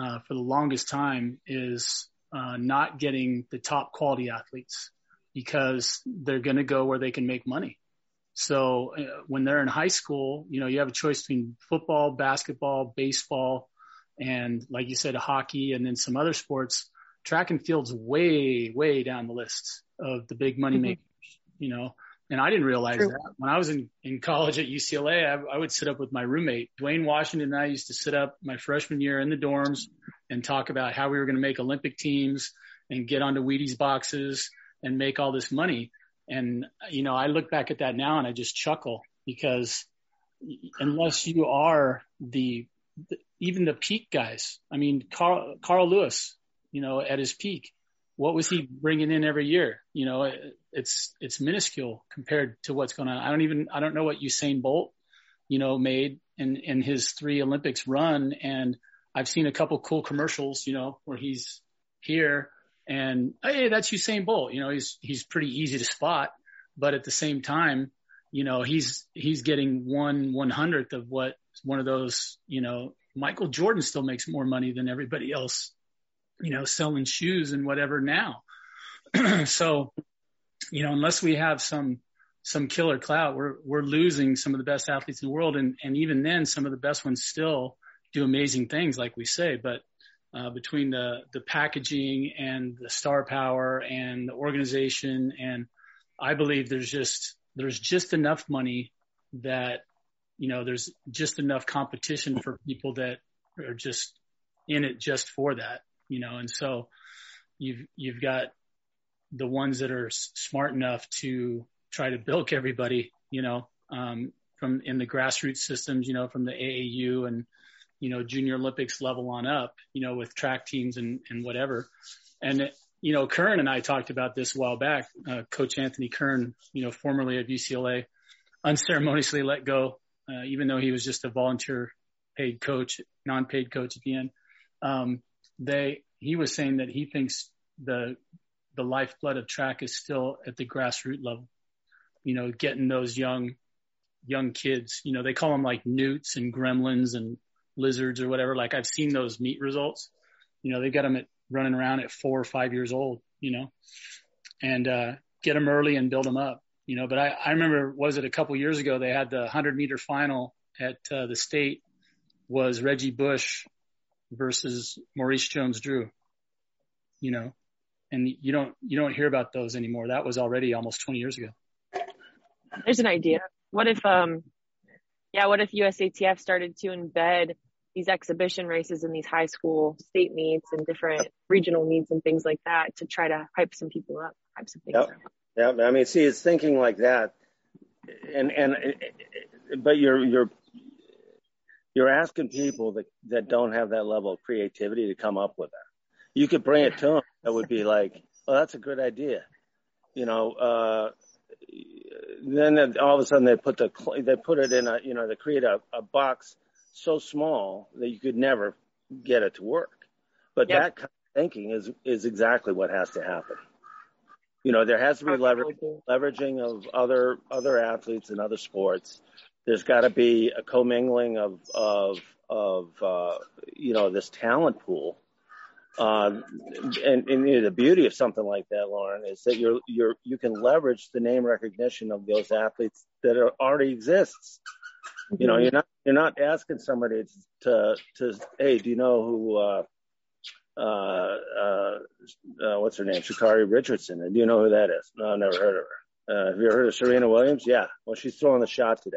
uh, for the longest time is, uh, not getting the top quality athletes because they're going to go where they can make money. So uh, when they're in high school, you know, you have a choice between football, basketball, baseball, and like you said, hockey, and then some other sports. Track and field's way, way down the list of the big money makers, mm-hmm. you know. And I didn't realize True. that when I was in, in college at UCLA, I, I would sit up with my roommate, Dwayne Washington and I used to sit up my freshman year in the dorms and talk about how we were going to make Olympic teams and get onto Wheaties boxes and make all this money. And, you know, I look back at that now and I just chuckle because unless you are the, the even the peak guys, I mean, Carl, Carl Lewis, you know, at his peak, what was he bringing in every year? You know, it's, it's minuscule compared to what's going on. I don't even, I don't know what Usain Bolt, you know, made in, in his three Olympics run. And I've seen a couple cool commercials, you know, where he's here and hey, that's Usain Bolt. You know, he's he's pretty easy to spot, but at the same time, you know, he's he's getting one one hundredth of what one of those. You know, Michael Jordan still makes more money than everybody else. You know, selling shoes and whatever now. so, you know, unless we have some some killer clout, we're we're losing some of the best athletes in the world, and and even then, some of the best ones still do amazing things, like we say, but uh, between the the packaging and the star power and the organization and I believe there's just there's just enough money that you know there's just enough competition for people that are just in it just for that you know and so you've you've got the ones that are smart enough to try to bilk everybody you know um, from in the grassroots systems you know from the AAU and you know, junior Olympics level on up, you know, with track teams and, and whatever. And, you know, Kern and I talked about this a while back. Uh, Coach Anthony Kern, you know, formerly of UCLA, unceremoniously let go, uh, even though he was just a volunteer paid coach, non-paid coach at the end. Um, they, he was saying that he thinks the, the lifeblood of track is still at the grassroots level, you know, getting those young, young kids, you know, they call them like newts and gremlins and lizards or whatever. Like I've seen those meet results. You know, they got them at running around at four or five years old. You know, and uh, get them early and build them up. You know, but I, I remember was it a couple years ago they had the hundred meter final at uh, the state was Reggie Bush versus Maurice Jones-Drew. You know, and you don't you don't hear about those anymore. That was already almost 20 years ago. There's an idea. What if um yeah, what if USATF started to embed these exhibition races and these high school state meets and different regional meets and things like that to try to hype some people up, hype some things yep. up. Yeah, I mean, see, it's thinking like that, and and but you're you're you're asking people that that don't have that level of creativity to come up with that. You could bring it to them. That would be like, oh, that's a good idea. You know, uh, then all of a sudden they put the they put it in a you know they create a, a box so small that you could never get it to work. But yep. that kind of thinking is is exactly what has to happen. You know, there has to be leverage, leveraging of other other athletes and other sports. There's got to be a commingling of of of uh, you know this talent pool. Um, and, and you know, the beauty of something like that, Lauren, is that you're you're you can leverage the name recognition of those athletes that are, already exists. You know, you're not you're not asking somebody to to hey, do you know who uh, uh, uh, uh, what's her name, Sha'Carri Richardson? And do you know who that is? No, I've never heard of her. Uh, have you heard of Serena Williams? Yeah. Well, she's throwing the shot today.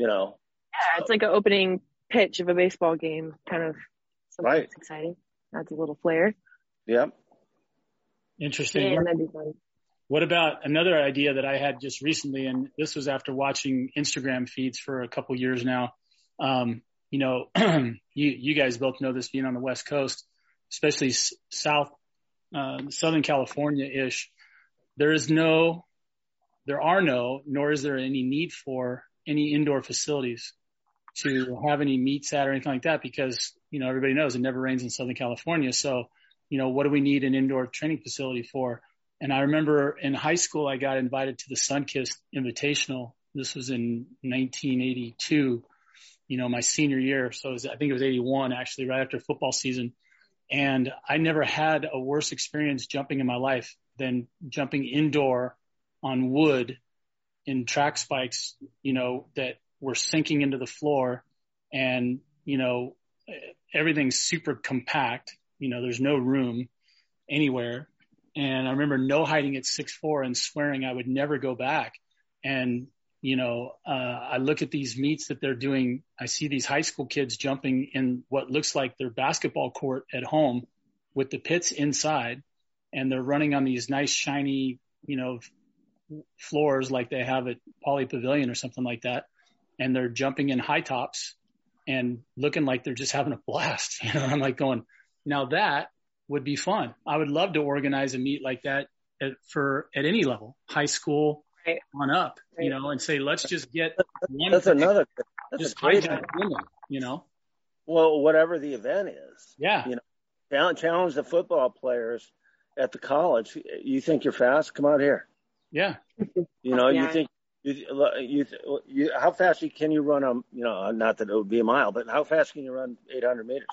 You know. Yeah, it's like an opening pitch of a baseball game, kind of. Something right. That's exciting. That's a little flair. Yep. Interesting. Yeah, that'd be fun. What about another idea that I had just recently, and this was after watching Instagram feeds for a couple years now. Um, you know, you you guys both know this being on the West Coast, especially South uh, Southern California ish. There is no, there are no, nor is there any need for any indoor facilities to have any meets at or anything like that because you know everybody knows it never rains in Southern California. So, you know, what do we need an indoor training facility for? And I remember in high school, I got invited to the Sunkist Invitational. This was in 1982, you know, my senior year. So was, I think it was 81 actually, right after football season. And I never had a worse experience jumping in my life than jumping indoor on wood in track spikes, you know, that were sinking into the floor and, you know, everything's super compact. You know, there's no room anywhere. And I remember no hiding at six four and swearing I would never go back. And you know, uh, I look at these meets that they're doing. I see these high school kids jumping in what looks like their basketball court at home with the pits inside and they're running on these nice shiny, you know, floors like they have at Poly Pavilion or something like that. And they're jumping in high tops and looking like they're just having a blast. You know, I'm like going, now that would be fun. I would love to organize a meet like that at, for at any level, high school right. on up, right. you know, and say, let's just get one. That's another, that's just great women, you know? Well, whatever the event is. Yeah. You know, challenge the football players at the college. You think you're fast? Come out here. Yeah. You know, yeah. you think you, you, you, how fast can you run a, you know, not that it would be a mile, but how fast can you run 800 meters?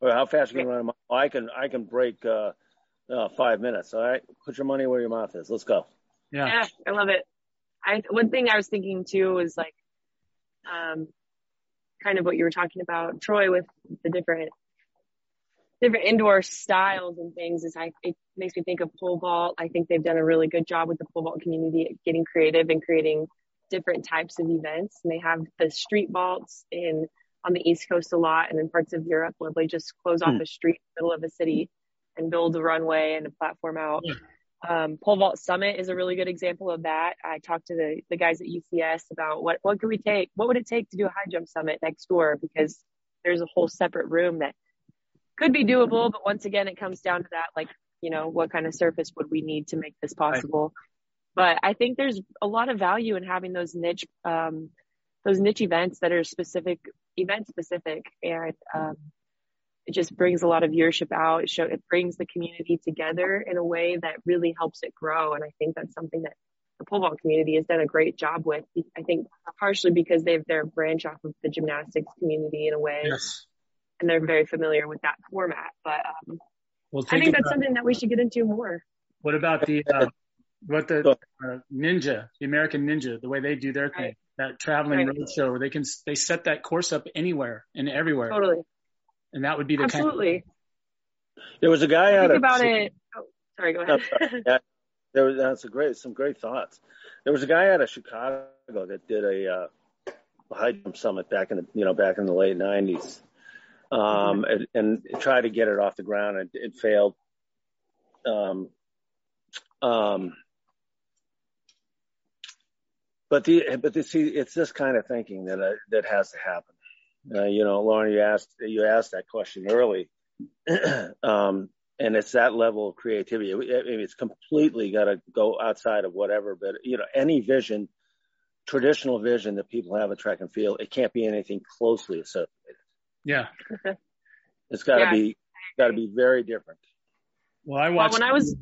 Or how fast can you run a mile? I can, I can break, uh, uh, five minutes. All right. Put your money where your mouth is. Let's go. Yeah. yeah I love it. I, one thing I was thinking too was like, um, kind of what you were talking about, Troy, with the different, different indoor styles and things is I, it makes me think of pole vault. I think they've done a really good job with the pole vault community getting creative and creating different types of events. And they have the street vaults in, on the East Coast a lot and in parts of Europe where they just close off hmm. a street in the middle of a city and build a runway and a platform out. Yeah. Um, Pole Vault Summit is a really good example of that. I talked to the, the guys at UCS about what, what could we take? What would it take to do a high jump summit next door? Because there's a whole separate room that could be doable. But once again, it comes down to that, like, you know, what kind of surface would we need to make this possible? Right. But I think there's a lot of value in having those niche, um, those niche events that are specific, event specific and, um, it just brings a lot of viewership out. It show it brings the community together in a way that really helps it grow. And I think that's something that the pole vault community has done a great job with. I think partially because they've they're branch off of the gymnastics community in a way. Yes. And they're very familiar with that format. But um, well, I think that's something that we should get into more. What about the uh, what the uh, ninja, the American Ninja, the way they do their thing, right. that traveling right. road show where they can they set that course up anywhere and everywhere. Totally and that would be the absolutely. Kind of- there was a guy out Think of about it. Oh, sorry, go ahead. yeah, there was that's a great some great thoughts. There was a guy out of Chicago that did a uh, high jump summit back in the you know back in the late '90s, um, and, and tried to get it off the ground and it failed. Um, um, but the but the, see, it's this kind of thinking that uh, that has to happen. Uh, you know, Lauren, you asked you asked that question early, um, and it's that level of creativity. I mean, it's completely got to go outside of whatever. But you know, any vision, traditional vision that people have in track and field, it can't be anything closely associated. Yeah, it's got to yeah. be got to be very different. Well, I watched. Well, when I was,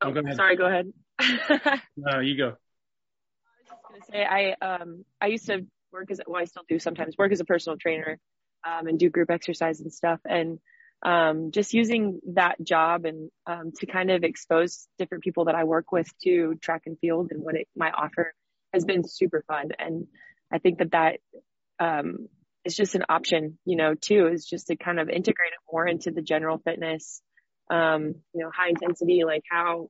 oh, go sorry, go ahead. no, you go. I was just gonna say I um I used to work as well, I still do sometimes work as a personal trainer um, and do group exercise and stuff. And um, just using that job and um, to kind of expose different people that I work with to track and field and what it might offer has been super fun. And I think that that um, is just an option, you know, too, is just to kind of integrate it more into the general fitness, um, you know, high intensity, like how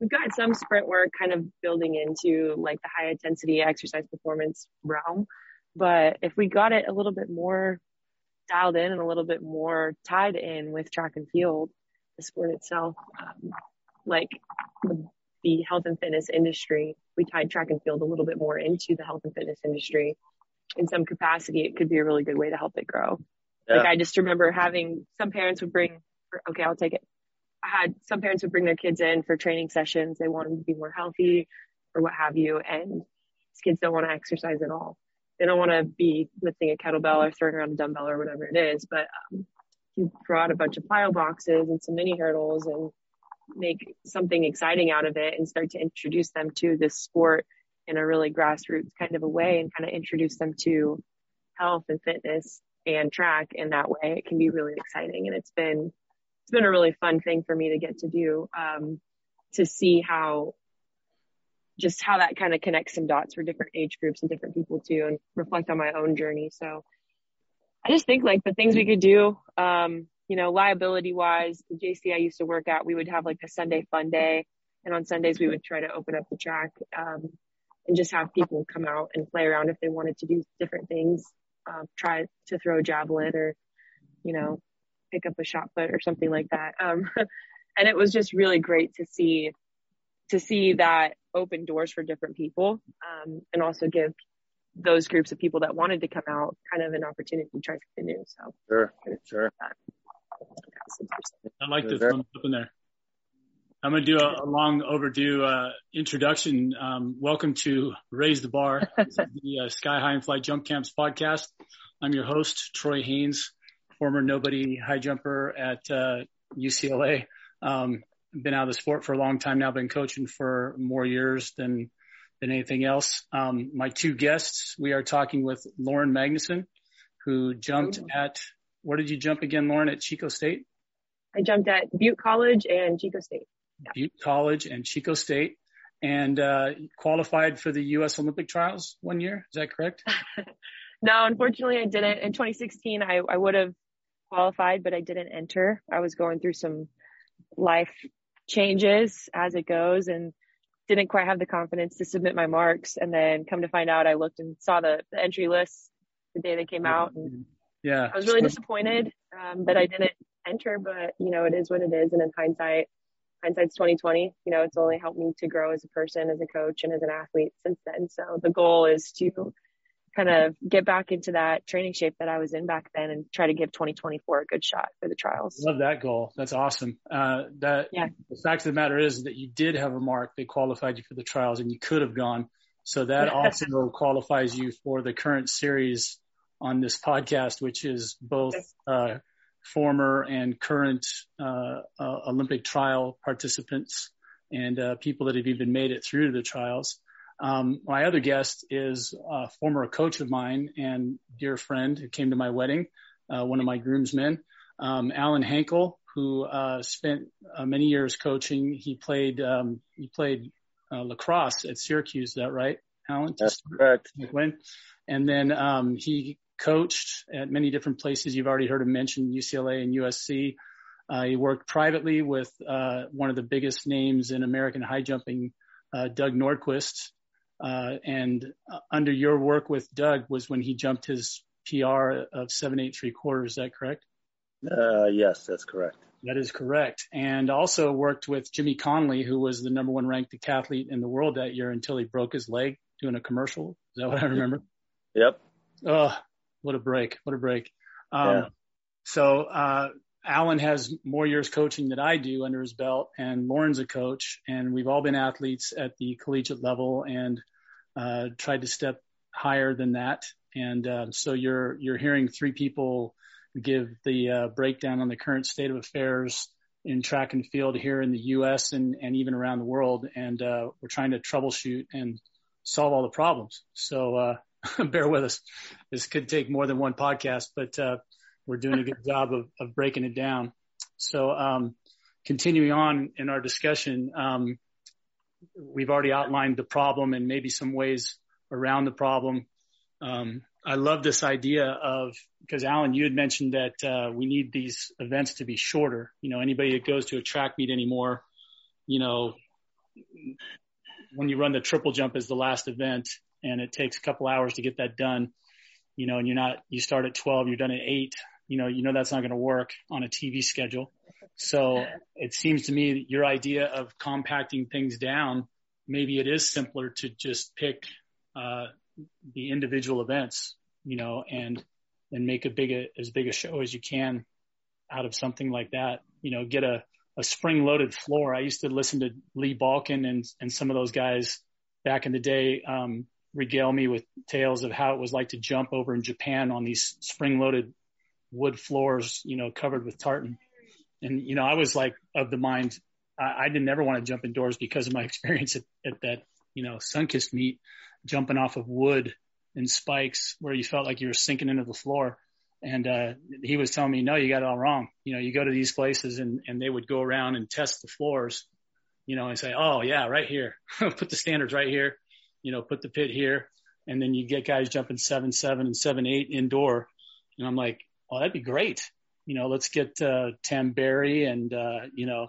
we've got some sprint work kind of building into like the high intensity exercise performance realm. But if we got it a little bit more dialed in and a little bit more tied in with track and field, the sport itself, um, like the health and fitness industry, we tied track and field a little bit more into the health and fitness industry in some capacity, it could be a really good way to help it grow. Yeah. Like I just remember having some parents would bring, okay, I'll take it. I had some parents would bring their kids in for training sessions. They want them to be more healthy or what have you. And kids don't want to exercise at all. They don't want to be lifting a kettlebell or throwing around a dumbbell or whatever it is. But um, you brought a bunch of plyo boxes and some mini hurdles and make something exciting out of it and start to introduce them to this sport in a really grassroots kind of a way and kind of introduce them to health and fitness and track in that way. It can be really exciting. And it's been it's been a really fun thing for me to get to do, um, to see how, just how that kind of connects some dots for different age groups and different people too, and reflect on my own journey. So I just think like the things we could do, um, you know, liability wise, the JC I used to work at, we would have like a Sunday fun day. And on Sundays, we would try to open up the track, um, and just have people come out and play around if they wanted to do different things, uh, try to throw a javelin or, you know, pick up a shot put or something like that. Um, and it was just really great to see, to see that open doors for different people, um, and also give those groups of people that wanted to come out kind of an opportunity to try something new. So sure, sure. I like this one up in there. I'm going to do a, a long overdue uh, introduction. Um, welcome to Raise the Bar, the uh, Sky High and Fly Jump Camps podcast. I'm your host, Troy Haynes, former nobody high jumper at uh, UCLA. Um, been out of the sport for a long time now. Been coaching for more years than than anything else. Um, my two guests, we are talking with Lauren Magneson, who jumped at where did you jump again, Lauren? At Chico State. I jumped at Butte College and Chico State. Butte College and Chico State, and uh, qualified for the U.S. Olympic trials one year. Is that correct? no, unfortunately, I didn't. In 2016, I, I would have qualified, but I didn't enter. I was going through some life changes as it goes, and didn't quite have the confidence to submit my marks. And then come to find out, I looked and saw the, the entry list the day they came out, and yeah, I was really disappointed um, that I didn't enter. But you know, it is what it is, and in hindsight, hindsight's 2020. You know, it's only helped me to grow as a person, as a coach, and as an athlete since then. So the goal is to kind of get back into that training shape that I was in back then and try to give 2024 a good shot for the trials. Love that goal. That's awesome. Uh, that yeah. the fact of the matter is that you did have a mark. They qualified you for the trials and you could have gone. So that also qualifies you for the current series on this podcast, which is both, uh, former and current uh, uh, Olympic trial participants and uh, people that have even made it through the trials. Um, my other guest is a former coach of mine and dear friend who came to my wedding, uh, one of my groomsmen, um, Allan Hanckel, who uh, spent uh, many years coaching. He played um, he played lacrosse at Syracuse. Is that right, Allan? That's correct. When, and then um, he coached at many different places. You've already heard him mention UCLA and USC. Uh, he worked privately with uh, one of the biggest names in American high jumping, uh, Doug Nordquist. Uh, and uh, under your work with Doug was when he jumped his PR of seven eight three quarters. Is that correct? Uh, yes, that's correct. That is correct. And also worked with Jimmy Connolly, who was the number one ranked decathlete in the world that year until he broke his leg doing a commercial. Is that what I remember? Yep. Oh, what a break. What a break. Um, yeah. so, uh, Allan has more years coaching than I do under his belt and Lauren's a coach and we've all been athletes at the collegiate level and, uh, tried to step higher than that. And, uh, so you're, you're hearing three people give the, uh, breakdown on the current state of affairs in track and field here in the U.S. and, and even around the world. And, uh, we're trying to troubleshoot and solve all the problems. So, uh, bear with us. This could take more than one podcast, but uh, we're doing a good job of, of breaking it down. So, um, continuing on in our discussion, um, we've already outlined the problem and maybe some ways around the problem. Um, I love this idea of because Allan, you had mentioned that uh, we need these events to be shorter. You know, anybody that goes to a track meet anymore, you know, when you run the triple jump as the last event, and it takes a couple hours to get that done, you know, and you're not, you start at 12, you're done at eight, you know, you know, that's not going to work on a TV schedule. So it seems to me that your idea of compacting things down, maybe it is simpler to just pick, uh, the individual events, you know, and, and make a big, a, as big a show as you can out of something like that, you know, get a, a spring loaded floor. I used to listen to Lee Balkin and, and some of those guys back in the day, um, regale me with tales of how it was like to jump over in Japan on these spring loaded wood floors, you know, covered with tartan. And, you know, I was like of the mind, I, I didn't ever want to jump indoors because of my experience at, at that, you know, Sunkist meet, jumping off of wood and spikes where you felt like you were sinking into the floor. And, uh, he was telling me, no, you got it all wrong. You know, you go to these places and, and they would go around and test the floors, you know, and say, oh yeah, right here, put the standards right here, you know, put the pit here. And then you get guys jumping seven, seven and seven, eight indoor. And I'm like, oh, that'd be great. You know, let's get, uh, Tamberi and, uh, you know,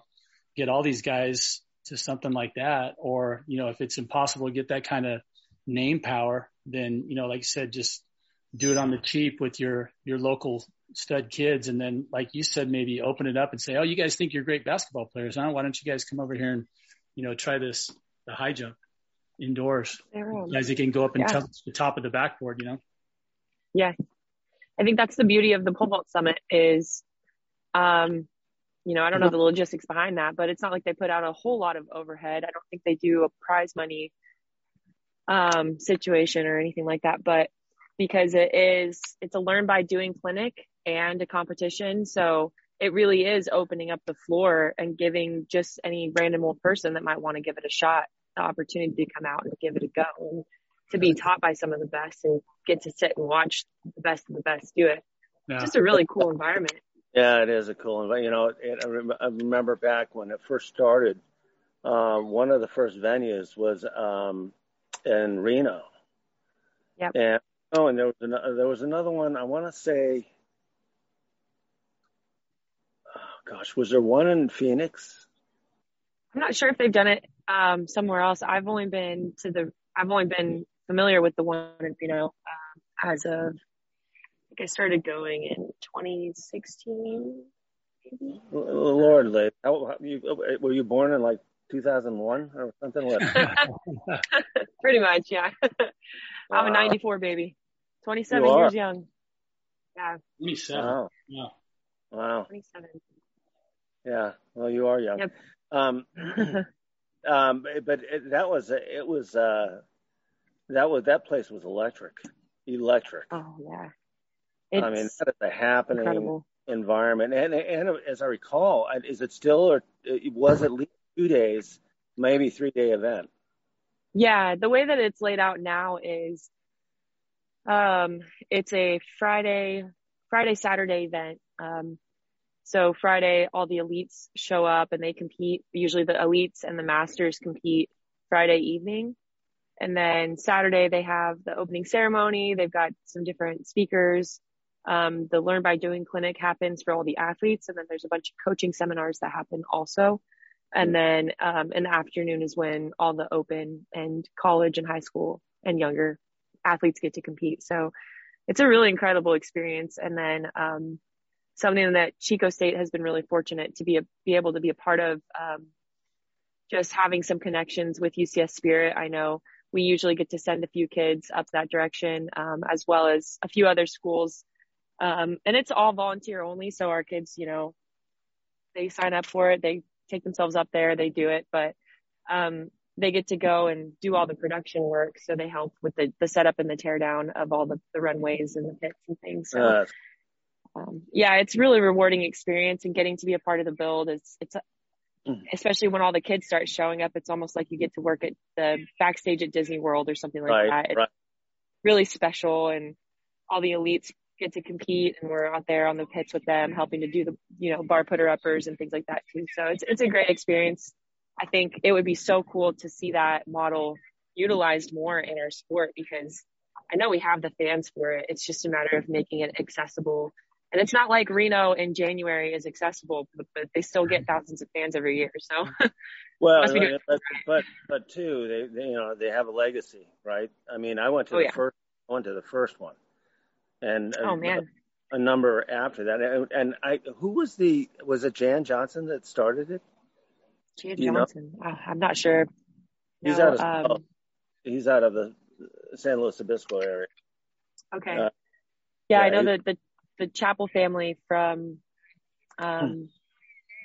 get all these guys to something like that. Or, you know, if it's impossible to get that kind of name power, then, you know, like you said, just do it on the cheap with your, your local stud kids. And then, like you said, maybe open it up and say, Oh, you guys think you're great basketball players, huh? Why don't you guys come over here and, you know, try this, the high jump indoors. Guys that can go up and yeah. touch the top of the backboard, you know? Yeah. I think that's the beauty of the pole vault summit is, um, you know, I don't know the logistics behind that, but it's not like they put out a whole lot of overhead. I don't think they do a prize money um, situation or anything like that, but because it is, it's a learn by doing clinic and a competition. So it really is opening up the floor and giving just any random old person that might want to give it a shot the opportunity to come out and give it a go and to be taught by some of the best and get to sit and watch the best of the best do it. Yeah. Just a really cool environment. Yeah, it is a cool environment. You know, it, I, rem- I remember back when it first started, um, one of the first venues was um, in Reno. Yep. And oh, and there was another, there was another one. I want to say, oh gosh, was there one in Phoenix? I'm not sure if they've done it um, somewhere else. I've only been to the. I've only been familiar with the one in Reno um, as of. I think I started going in 2016. Maybe. Lord, how, you, were you born in like 2001 or something like Pretty much, yeah. I'm a 94 baby. 27 years young. Yeah. 27. Wow. Yeah. Wow. 27. Yeah. Well, you are young. Yep. Um, um, but it, that was, it was, uh, that was, that place was electric. Electric. Oh, yeah. It's I mean, that is a happening incredible. environment. And, and as I recall, is it still, or it was at least two days, maybe three day event. Yeah, the way that it's laid out now is um, it's a Friday, Friday, Saturday event. Um, so Friday, all the elites show up and they compete. Usually the elites and the masters compete Friday evening. And then Saturday they have the opening ceremony. They've got some different speakers. Um, the learn by doing clinic happens for all the athletes. And then there's a bunch of coaching seminars that happen also. And then um, in the afternoon is when all the open and college and high school and younger athletes get to compete. So it's a really incredible experience. And then um, something that Chico State has been really fortunate to be a, be able to be a part of. Um, just having some connections with UCS Spirit. I know we usually get to send a few kids up that direction, um, as well as a few other schools. Um, and it's all volunteer only. So our kids, you know, they sign up for it. They take themselves up there, they do it, but um, they get to go and do all the production work. So they help with the, the setup and the teardown of all the, the runways and the pits and things. So, uh, um, yeah, it's really rewarding experience and getting to be a part of the build. It's, it's, mm. especially when all the kids start showing up, it's almost like you get to work at the backstage at Disney World or something like right, that. It's right. really special and all the elites get to compete and we're out there on the pits with them helping to do the you know bar putter uppers and things like that too so it's it's a great experience i think it would be so cool to see that model utilized more in our sport because i know we have the fans for it it's just a matter of making it accessible and it's not like reno in january is accessible but, but they still get thousands of fans every year so well but, but but too they, they, you know they have a legacy right i mean i went to oh, the yeah. first I went to the first one and oh man, a, a, number after that. And, and I, who was the was it Jan Johnson that started it? Jan Johnson. Uh, I'm not sure. He's no, out of um, he's out of the San Luis Obispo area. Okay. Uh, yeah, yeah, I know the, the the Chapel family from um hmm.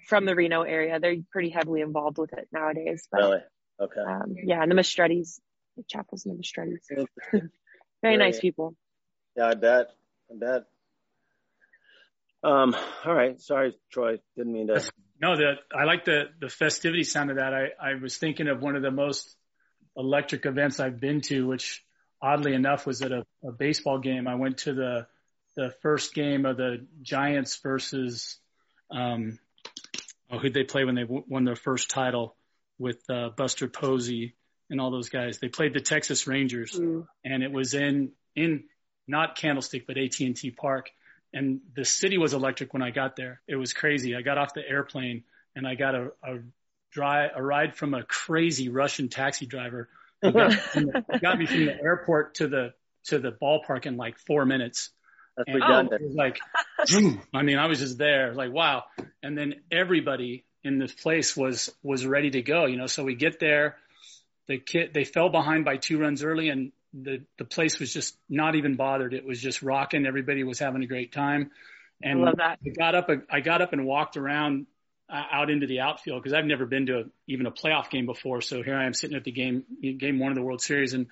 from the Reno area. They're pretty heavily involved with it nowadays. But, really? Okay. Um, yeah, and the Mastrettis, the Chapels and the Mastrettis. Very nice people. Yeah, I bet. I bet. Um, all right. Sorry, Troy. Didn't mean to. No, the, I like the, the festivity sound of that. I, I was thinking of one of the most electric events I've been to, which oddly enough was at a, a baseball game. I went to the the first game of the Giants versus um, oh, who'd they play when they w- won their first title with uh, Buster Posey and all those guys. They played the Texas Rangers, mm. and it was in in not Candlestick but AT and T Park, and the city was electric when I got there. It was crazy. I got off the airplane and I got a, a dry a ride from a crazy Russian taxi driver. Who got, got me from the airport to the to the ballpark in like four minutes. That's and redundant. Oh, like, I mean, I was just there, like, wow. And then everybody in the place was was ready to go, you know. So we get there, the kid they fell behind by two runs early, and the the place was just not even bothered. It was just rocking. Everybody was having a great time. And I love that. I got up, I got up and walked around uh, out into the outfield because I've never been to a, even a playoff game before. So here I am sitting at the game, game one of the World Series, and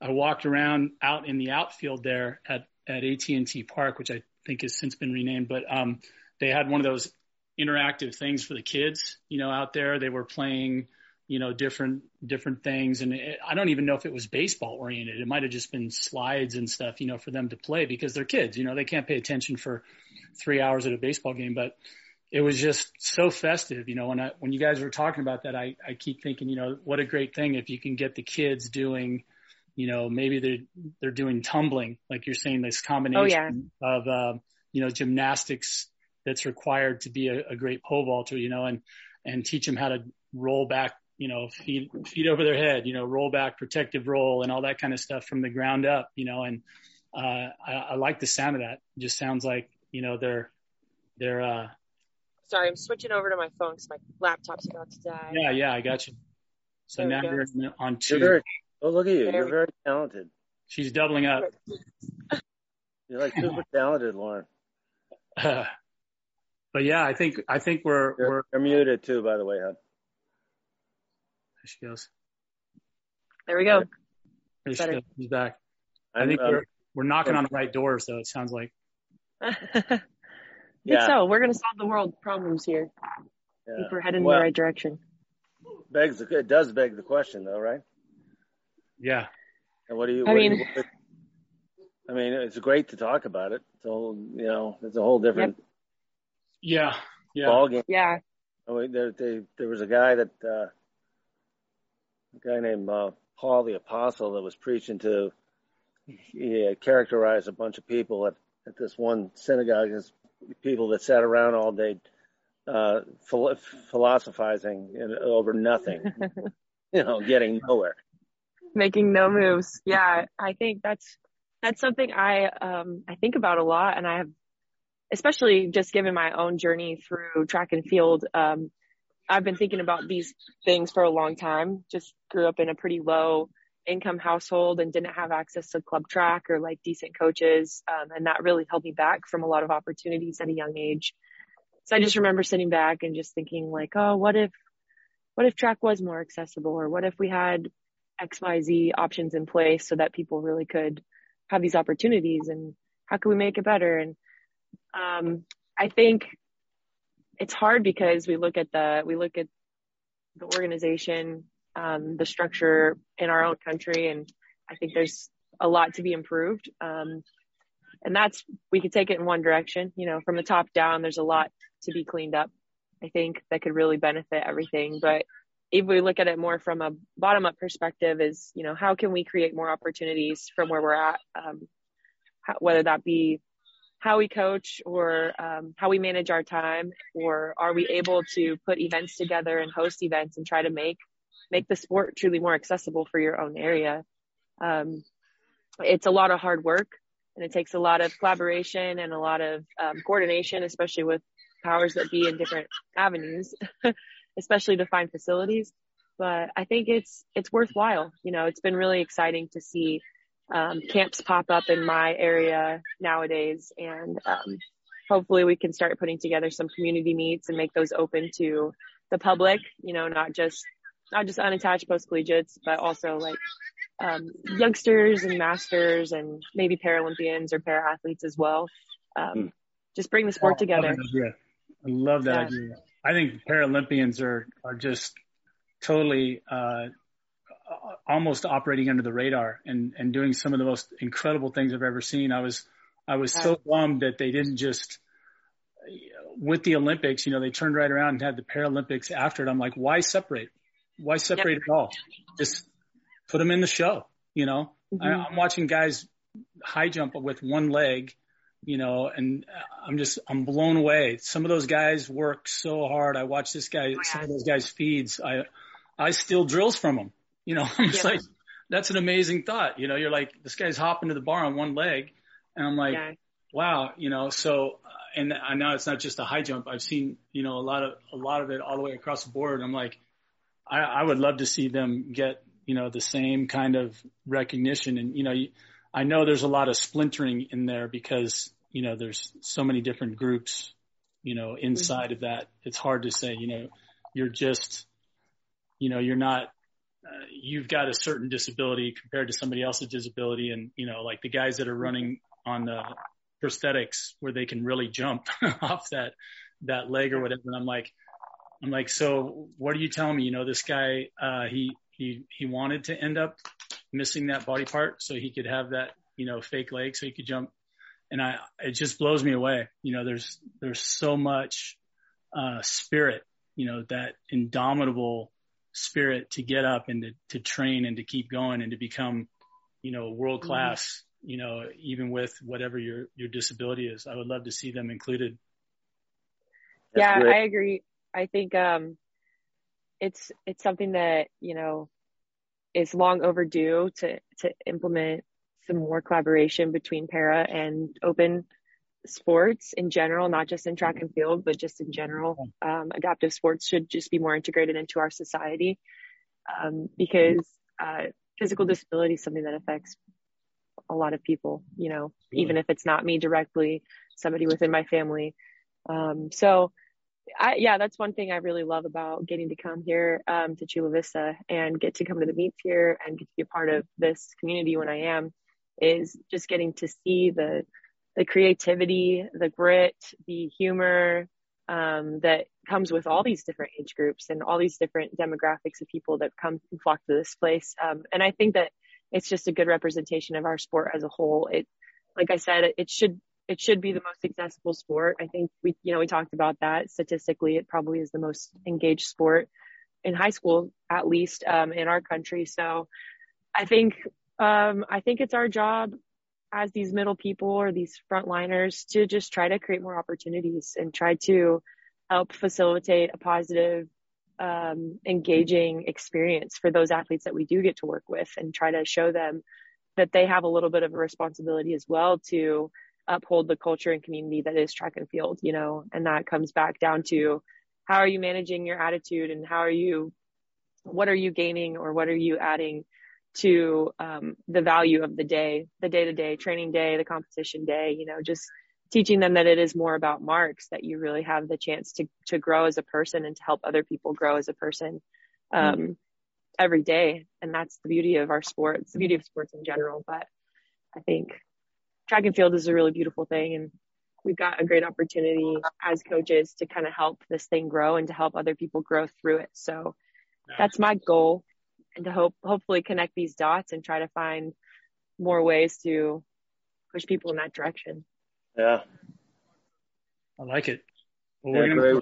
I walked around out in the outfield there at at AT&T Park, which I think has since been renamed, but um, they had one of those interactive things for the kids, you know, out there. They were playing, you know, different different things, and it, I don't even know if it was baseball oriented. It might have just been slides and stuff, you know, for them to play because they're kids, you know, they can't pay attention for three hours at a baseball game, but it was just so festive, you know. When I when you guys were talking about that, I I keep thinking, you know, what a great thing if you can get the kids doing you know, maybe they're, they're doing tumbling, like you're saying, this combination oh, yeah. of, uh, you know, gymnastics that's required to be a, a great pole vaulter, you know, and, and teach them how to roll back, you know, feet, feet over their head, you know, roll back, protective roll and all that kind of stuff from the ground up, you know, and, uh, I, I like the sound of that. It just sounds like, you know, they're, they're, uh, sorry, I'm switching over to my phone because my laptop's about to die. Yeah, yeah, I got you. So there now you're on two. Oh, look at you. You're very talented. She's doubling up. You're like super talented, Lauren. Uh, but yeah, I think I think we're you're, we're you're muted too, by the way, Hub. There she goes. There we go. There she goes. She's back. I'm, I think um, we're we're knocking on the right doors, though. It sounds like. I think yeah. so. We're gonna solve the world problems here. Yeah. I think we're heading well, in the right direction. Begs it does beg the question, though, right? Yeah. And what do you? I mean, you, I mean, it's great to talk about it. So you know, it's a whole different. Yep. Yeah. Yeah. Ball game. Yeah. I mean, there, they, there was a guy that, uh, a guy named uh, Paul the Apostle that was preaching to. He characterized a bunch of people at, at this one synagogue as people that sat around all day uh, philosophizing over nothing, you know, getting nowhere making no moves. Yeah, I think that's that's something I um I think about a lot and I have especially just given my own journey through track and field um I've been thinking about these things for a long time. Just grew up in a pretty low income household and didn't have access to club track or like decent coaches um and that really held me back from a lot of opportunities at a young age. So I just remember sitting back and just thinking like, oh, what if what if track was more accessible or what if we had XYZ options in place so that people really could have these opportunities and how can we make it better? And um, I think it's hard because we look at the we look at the organization, um, the structure in our own country, and I think there's a lot to be improved. Um, and that's we could take it in one direction. You know, from the top down, there's a lot to be cleaned up. I think that could really benefit everything, but if we look at it more from a bottom up perspective is, you know, how can we create more opportunities from where we're at? Um, how, whether that be how we coach or um, how we manage our time, or are we able to put events together and host events and try to make make the sport truly more accessible for your own area? Um, it's a lot of hard work, and it takes a lot of collaboration and a lot of um, coordination, especially with powers that be in different avenues. especially to find facilities. But I think it's it's worthwhile. You know, it's been really exciting to see um, camps pop up in my area nowadays, and um, hopefully we can start putting together some community meets and make those open to the public. You know, not just not just unattached post collegiates, but also like um, youngsters and masters and maybe Paralympians or para athletes as well. Um, mm. Just bring the sport together. I love that idea. idea. I think Paralympians are are just totally uh, almost operating under the radar and and doing some of the most incredible things I've ever seen. I was I was so bummed that they didn't just with the Olympics, you know, they turned right around and had the Paralympics after it. I'm like, why separate? Why separate yep. it all? Just put them in the show. You know, mm-hmm. I, I'm watching guys high jump with one leg, you know, and I'm just, I'm blown away. Some of those guys work so hard. I watch this guy, oh, some of those guys feeds. I, I steal drills from them. You know, I'm just yeah. like, that's an amazing thought. You know, you're like, this guy's hopping to the bar on one leg. And I'm like, yeah. wow, you know, so, and I know it's not just a high jump. I've seen, you know, a lot of, a lot of it all the way across the board. I'm like, I, I would love to see them get, you know, the same kind of recognition. And, you know, I know there's a lot of splintering in there because, you know, there's so many different groups, you know, inside of that. It's hard to say, you know, you're just, you know, you're not, uh, you've got a certain disability compared to somebody else's disability. And, you know, like the guys that are running on the prosthetics where they can really jump off that, that leg or whatever. And I'm like, I'm like, so what are you telling me? You know, this guy, uh, he, he, he wanted to end up missing that body part so he could have that, you know, fake leg so he could jump. And I, it just blows me away. You know, there's, there's so much, uh, spirit, you know, that indomitable spirit to get up and to, to train and to keep going and to become, you know, world class, mm-hmm. you know, even with whatever your, your disability is. I would love to see them included. yeah, I agree. I think, um, it's, it's something that, you know, is long overdue to, to implement some more collaboration between para and open sports in general, not just in track and field, but just in general. Um, adaptive sports should just be more integrated into our society um, because uh, physical disability is something that affects a lot of people, you know, even if it's not me directly, somebody within my family. Um, so I, yeah, that's one thing I really love about getting to come here um, to Chula Vista and get to come to the meets here and get to be a part of this community when I am is just getting to see the the creativity, the grit, the humor um, that comes with all these different age groups and all these different demographics of people that come and flock to this place. Um, and I think that it's just a good representation of our sport as a whole. It, like I said, it should it should be the most accessible sport. I think we, you know, we talked about that. Statistically, it probably is the most engaged sport in high school, at least um, in our country. So, I think, um, I think it's our job as these middle people or these frontliners to just try to create more opportunities and try to help facilitate a positive, um, engaging experience for those athletes that we do get to work with, and try to show them that they have a little bit of a responsibility as well to uphold the culture and community that is track and field, you know, and that comes back down to how are you managing your attitude and how are you, what are you gaining or what are you adding to um, the value of the day, the day to day training day, the competition day, you know, just teaching them that it is more about marks, that you really have the chance to, to grow as a person and to help other people grow as a person um, mm-hmm. every day. And that's the beauty of our sport. It's the beauty of sports in general. But I think track and field is a really beautiful thing and we've got a great opportunity as coaches to kind of help this thing grow and to help other people grow through it. So that's my goal and to hope hopefully connect these dots and try to find more ways to push people in that direction. Yeah. I like it. Well, yeah, gonna...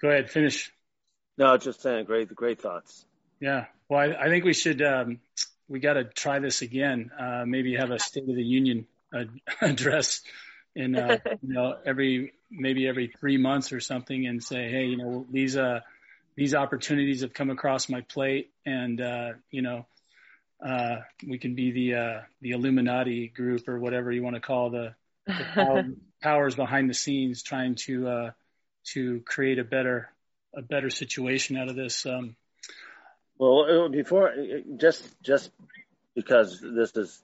Go ahead, finish. No, just saying great great thoughts. Yeah. Well, I, I think we should um, we got to try this again. Uh, maybe have a State of the Union uh, address in uh, you know every maybe every three months or something, and say, hey, you know these uh these opportunities have come across my plate, and uh, you know uh, we can be the uh, the Illuminati group or whatever you want to call the, the powers behind the scenes, trying to uh, to create a better a better situation out of this. Um, well, before just just because this is,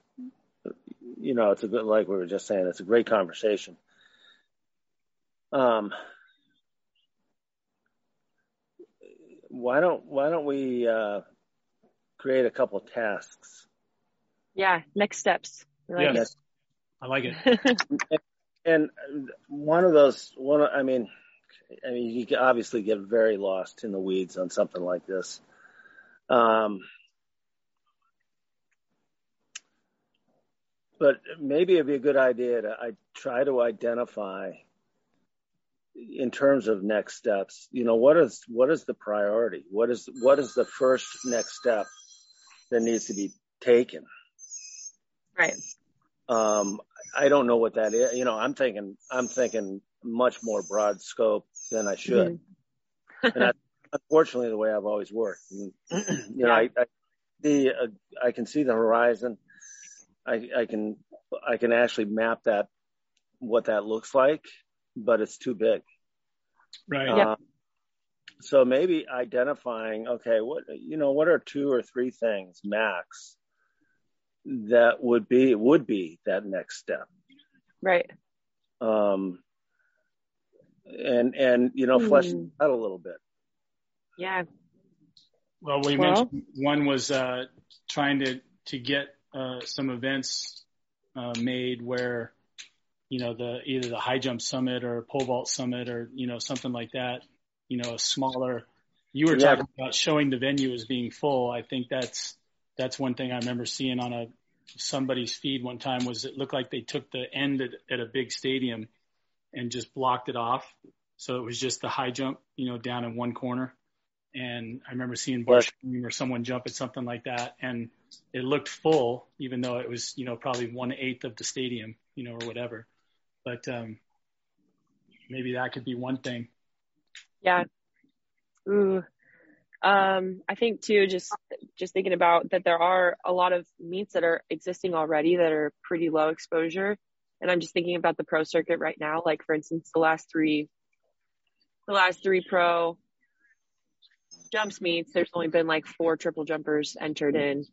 you know, it's a good like we were just saying, it's a great conversation. Um, why don't why don't we uh, create a couple tasks? Yeah, next steps. Like yes, it. I like it. and, and one of those, one, I mean, I mean, you obviously get very lost in the weeds on something like this. Um, but maybe it'd be a good idea to I try to identify in terms of next steps. You know, what is what is the priority? What is what is the first next step that needs to be taken? Right. Um, I don't know what that is. You know, I'm thinking I'm thinking much more broad scope than I should. Mm-hmm. and unfortunately the way I've always worked. And, you know, I, I see uh, I can see the horizon. I, I can I can actually map that what that looks like, but it's too big. Right. Uh, yeah. So maybe identifying, okay, what you know, what are two or three things max that would be would be that next step. Right. Um. And and you know, flesh mm. out a little bit. Yeah. Well, we well, mentioned one was uh, trying to to get uh, some events uh, made where you know the either the high jump summit or pole vault summit or you know something like that. You know, a smaller. You were yeah. talking about showing the venue as being full. I think that's that's one thing I remember seeing on a somebody's feed one time was it looked like they took the end at, at a big stadium and just blocked it off. So it was just the high jump, you know, down in one corner. And I remember seeing Bush or someone jump at something like that, and it looked full, even though it was, you know, probably one eighth of the stadium, you know, or whatever. But um, maybe that could be one thing. Yeah. Ooh. Um, I think too, just just thinking about that, there are a lot of meets that are existing already that are pretty low exposure, and I'm just thinking about the pro circuit right now. Like for instance, the last three, the last three pro jumps meets, there's only been like four triple jumpers entered in.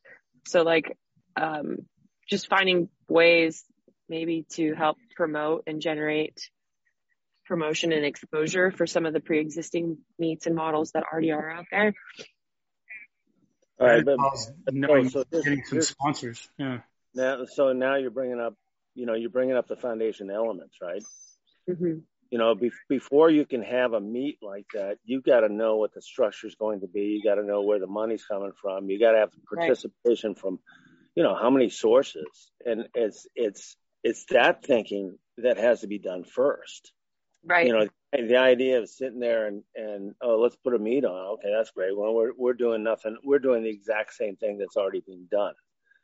So like, um, just finding ways maybe to help promote and generate promotion and exposure for some of the pre-existing meets and models that already are out there. All right, but knowing so getting some sponsors, yeah. Now, so now you're bringing up, you know, you're bringing up the foundation elements, right? Mm-hmm you know, be- before you can have a meet like that, you got to know what the structure is going to be. You got to know where the money's coming from. You got to have participation right. from, you know, how many sources. And it's it's it's that thinking that has to be done first. Right. You know, the idea of sitting there and and oh, let's put a meet on. Okay, that's great. Well, we're we're doing nothing. We're doing the exact same thing that's already been done.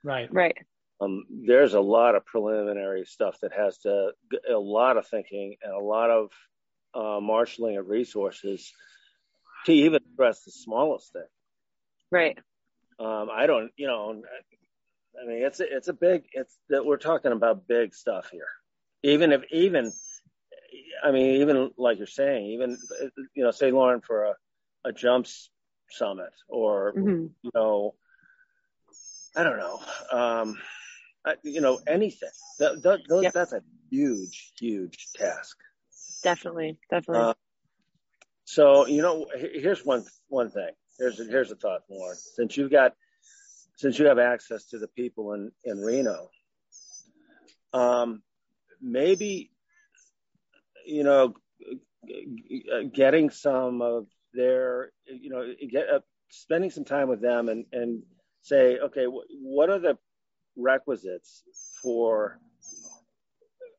Right. Right um, there's a lot of preliminary stuff that has to, a lot of thinking and a lot of uh, marshaling of resources to even address the smallest thing. Right. Um, I don't, you know, I mean, it's a, it's a big, it's that we're talking about big stuff here. Even if, even, I mean, even like you're saying, even, you know, say Lauren for a, a jumps summit or, mm-hmm. you know, I don't know. Um, uh, you know, anything. That, that, those, yep. That's a huge, huge task. Definitely, definitely. Uh, so, you know, here's one one thing. Here's a, here's a thought, Lauren. Since you've got, since you have access to the people in in Reno, um, maybe, you know, getting some of their, you know, get uh, spending some time with them and and say, okay, what are the requisites for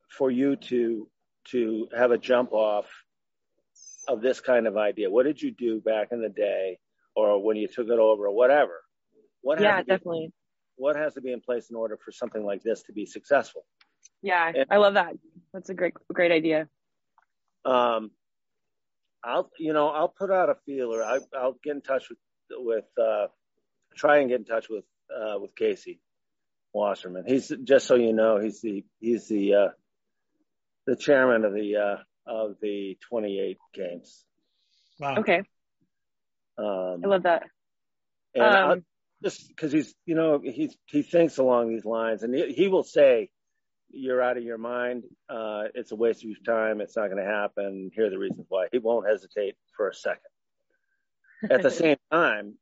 for you to to have a jump off of this kind of idea? What did you do back in the day, or when you took it over, or whatever? What yeah, definitely. Be, what has to be in place in order for something like this to be successful? Yeah, and, I love that. That's a great great idea. Um, I'll you know I'll put out a feeler. I, I'll get in touch with with uh, try and get in touch with uh, with Casey Wasserman. He's just so you know, he's the he's the uh, the chairman of the uh, of the 28 games. Wow. Okay. Um, I love that. And um, just because he's you know he's he thinks along these lines, and he, he will say, "You're out of your mind. Uh, it's a waste of your time. It's not going to happen. Here are the reasons why." He won't hesitate for a second. At the same time,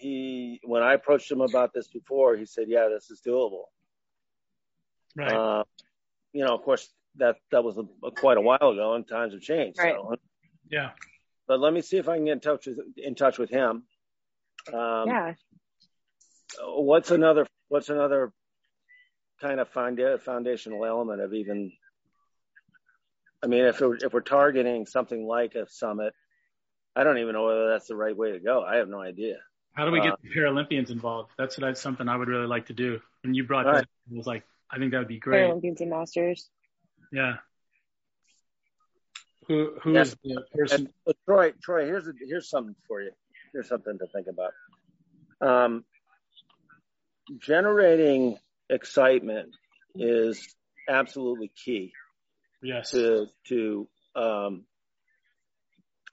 he when I approached him about this before, he said, "Yeah, this is doable." Right. Uh, you know, of course, that that was a, a, quite a while ago, and times have changed. Right. So. Yeah. But let me see if I can get in touch with in touch with him. Um, yeah. What's another What's another kind of find foundational element of even. I mean, if we're, if we're targeting something like a summit, I don't even know whether that's the right way to go. I have no idea. How do we get uh, the Paralympians involved? That's that's something I would really like to do. And you brought that, right. I was like, I think that would be great. Paralympians and Masters. Yeah. Who who yeah. is the person? And, Troy, Troy, here's a, here's something for you. Here's something to think about. Um, generating excitement is absolutely key. Yes. To to um,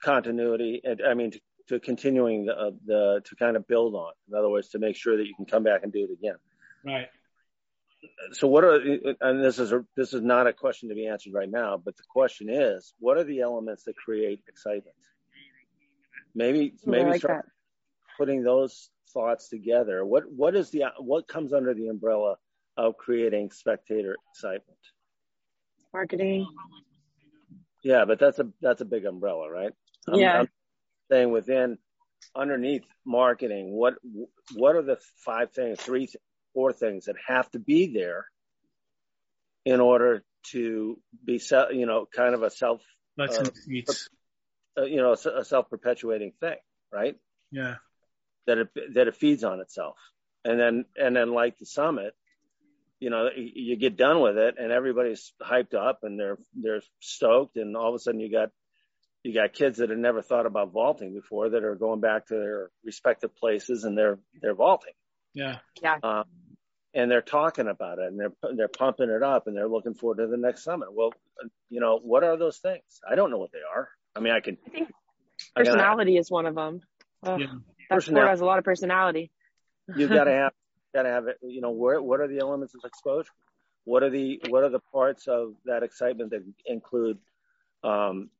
continuity, and I mean to, to continuing the, uh, the to kind of build on. In other words, to make sure that you can come back and do it again. Right. So what are and this is a, this is not a question to be answered right now, but the question is, what are the elements that create excitement? Maybe maybe like start that. putting those thoughts together. What what is the what comes under the umbrella of creating spectator excitement? Marketing. Yeah, but that's a that's a big umbrella, right? I'm, yeah. I'm saying within underneath marketing, what what are the five things, three, four things that have to be there in order to be, you know, kind of a self, uh, uh, you know, a self perpetuating thing, right? Yeah. That it that it feeds on itself, and then and then like the summit, you know, you get done with it and everybody's hyped up and they're they're stoked, and all of a sudden you got you got kids that have never thought about vaulting before that are going back to their respective places and they're they're vaulting. Yeah. Yeah. Um, and they're talking about it and they're they're pumping it up and they're looking forward to the next summit. Well, you know, what are those things? I don't know what they are. I mean, I can. I think personality I is one of them. Uh, yeah. That sport has a lot of personality. You've got to have, got to have it. You know, where what are the elements of exposure? What are the what are the parts of that excitement that include um,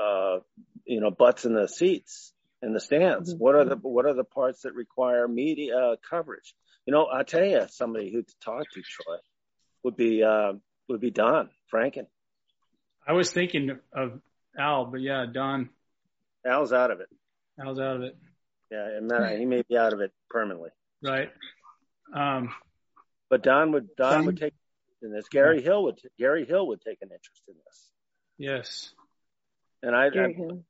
uh, you know, butts in the seats in the stands? Mm-hmm. What are the what are the parts that require media coverage? You know, I tell you, somebody who to talk to, Troy, would be uh, would be Don Franken. I was thinking of Al, but yeah, Don. Al's out of it. Al's out of it. Yeah, and he may be out of it permanently. Right. Um, but Don would Don, Don would take in this. Garry Hill would Garry Hill would take an interest in this. Yes. And I, Garry I Hill.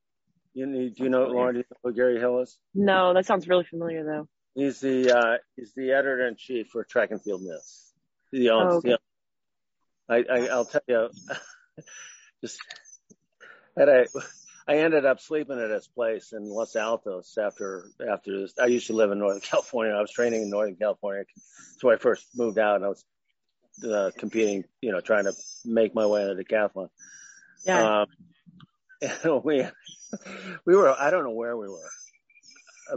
You, do you know Lauren? Do you know who Garry Hill is? No, that sounds really familiar though. He's the uh, he's the editor in chief for Track and Field News. He owns. Oh, okay. I, I I'll tell you, just that I I ended up sleeping at his place in Los Altos after after this. I used to live in Northern California. I was training in Northern California. So I first moved out and I was uh, competing, you know, trying to make my way in the decathlon. Yeah. Um, we we were I don't know where we were,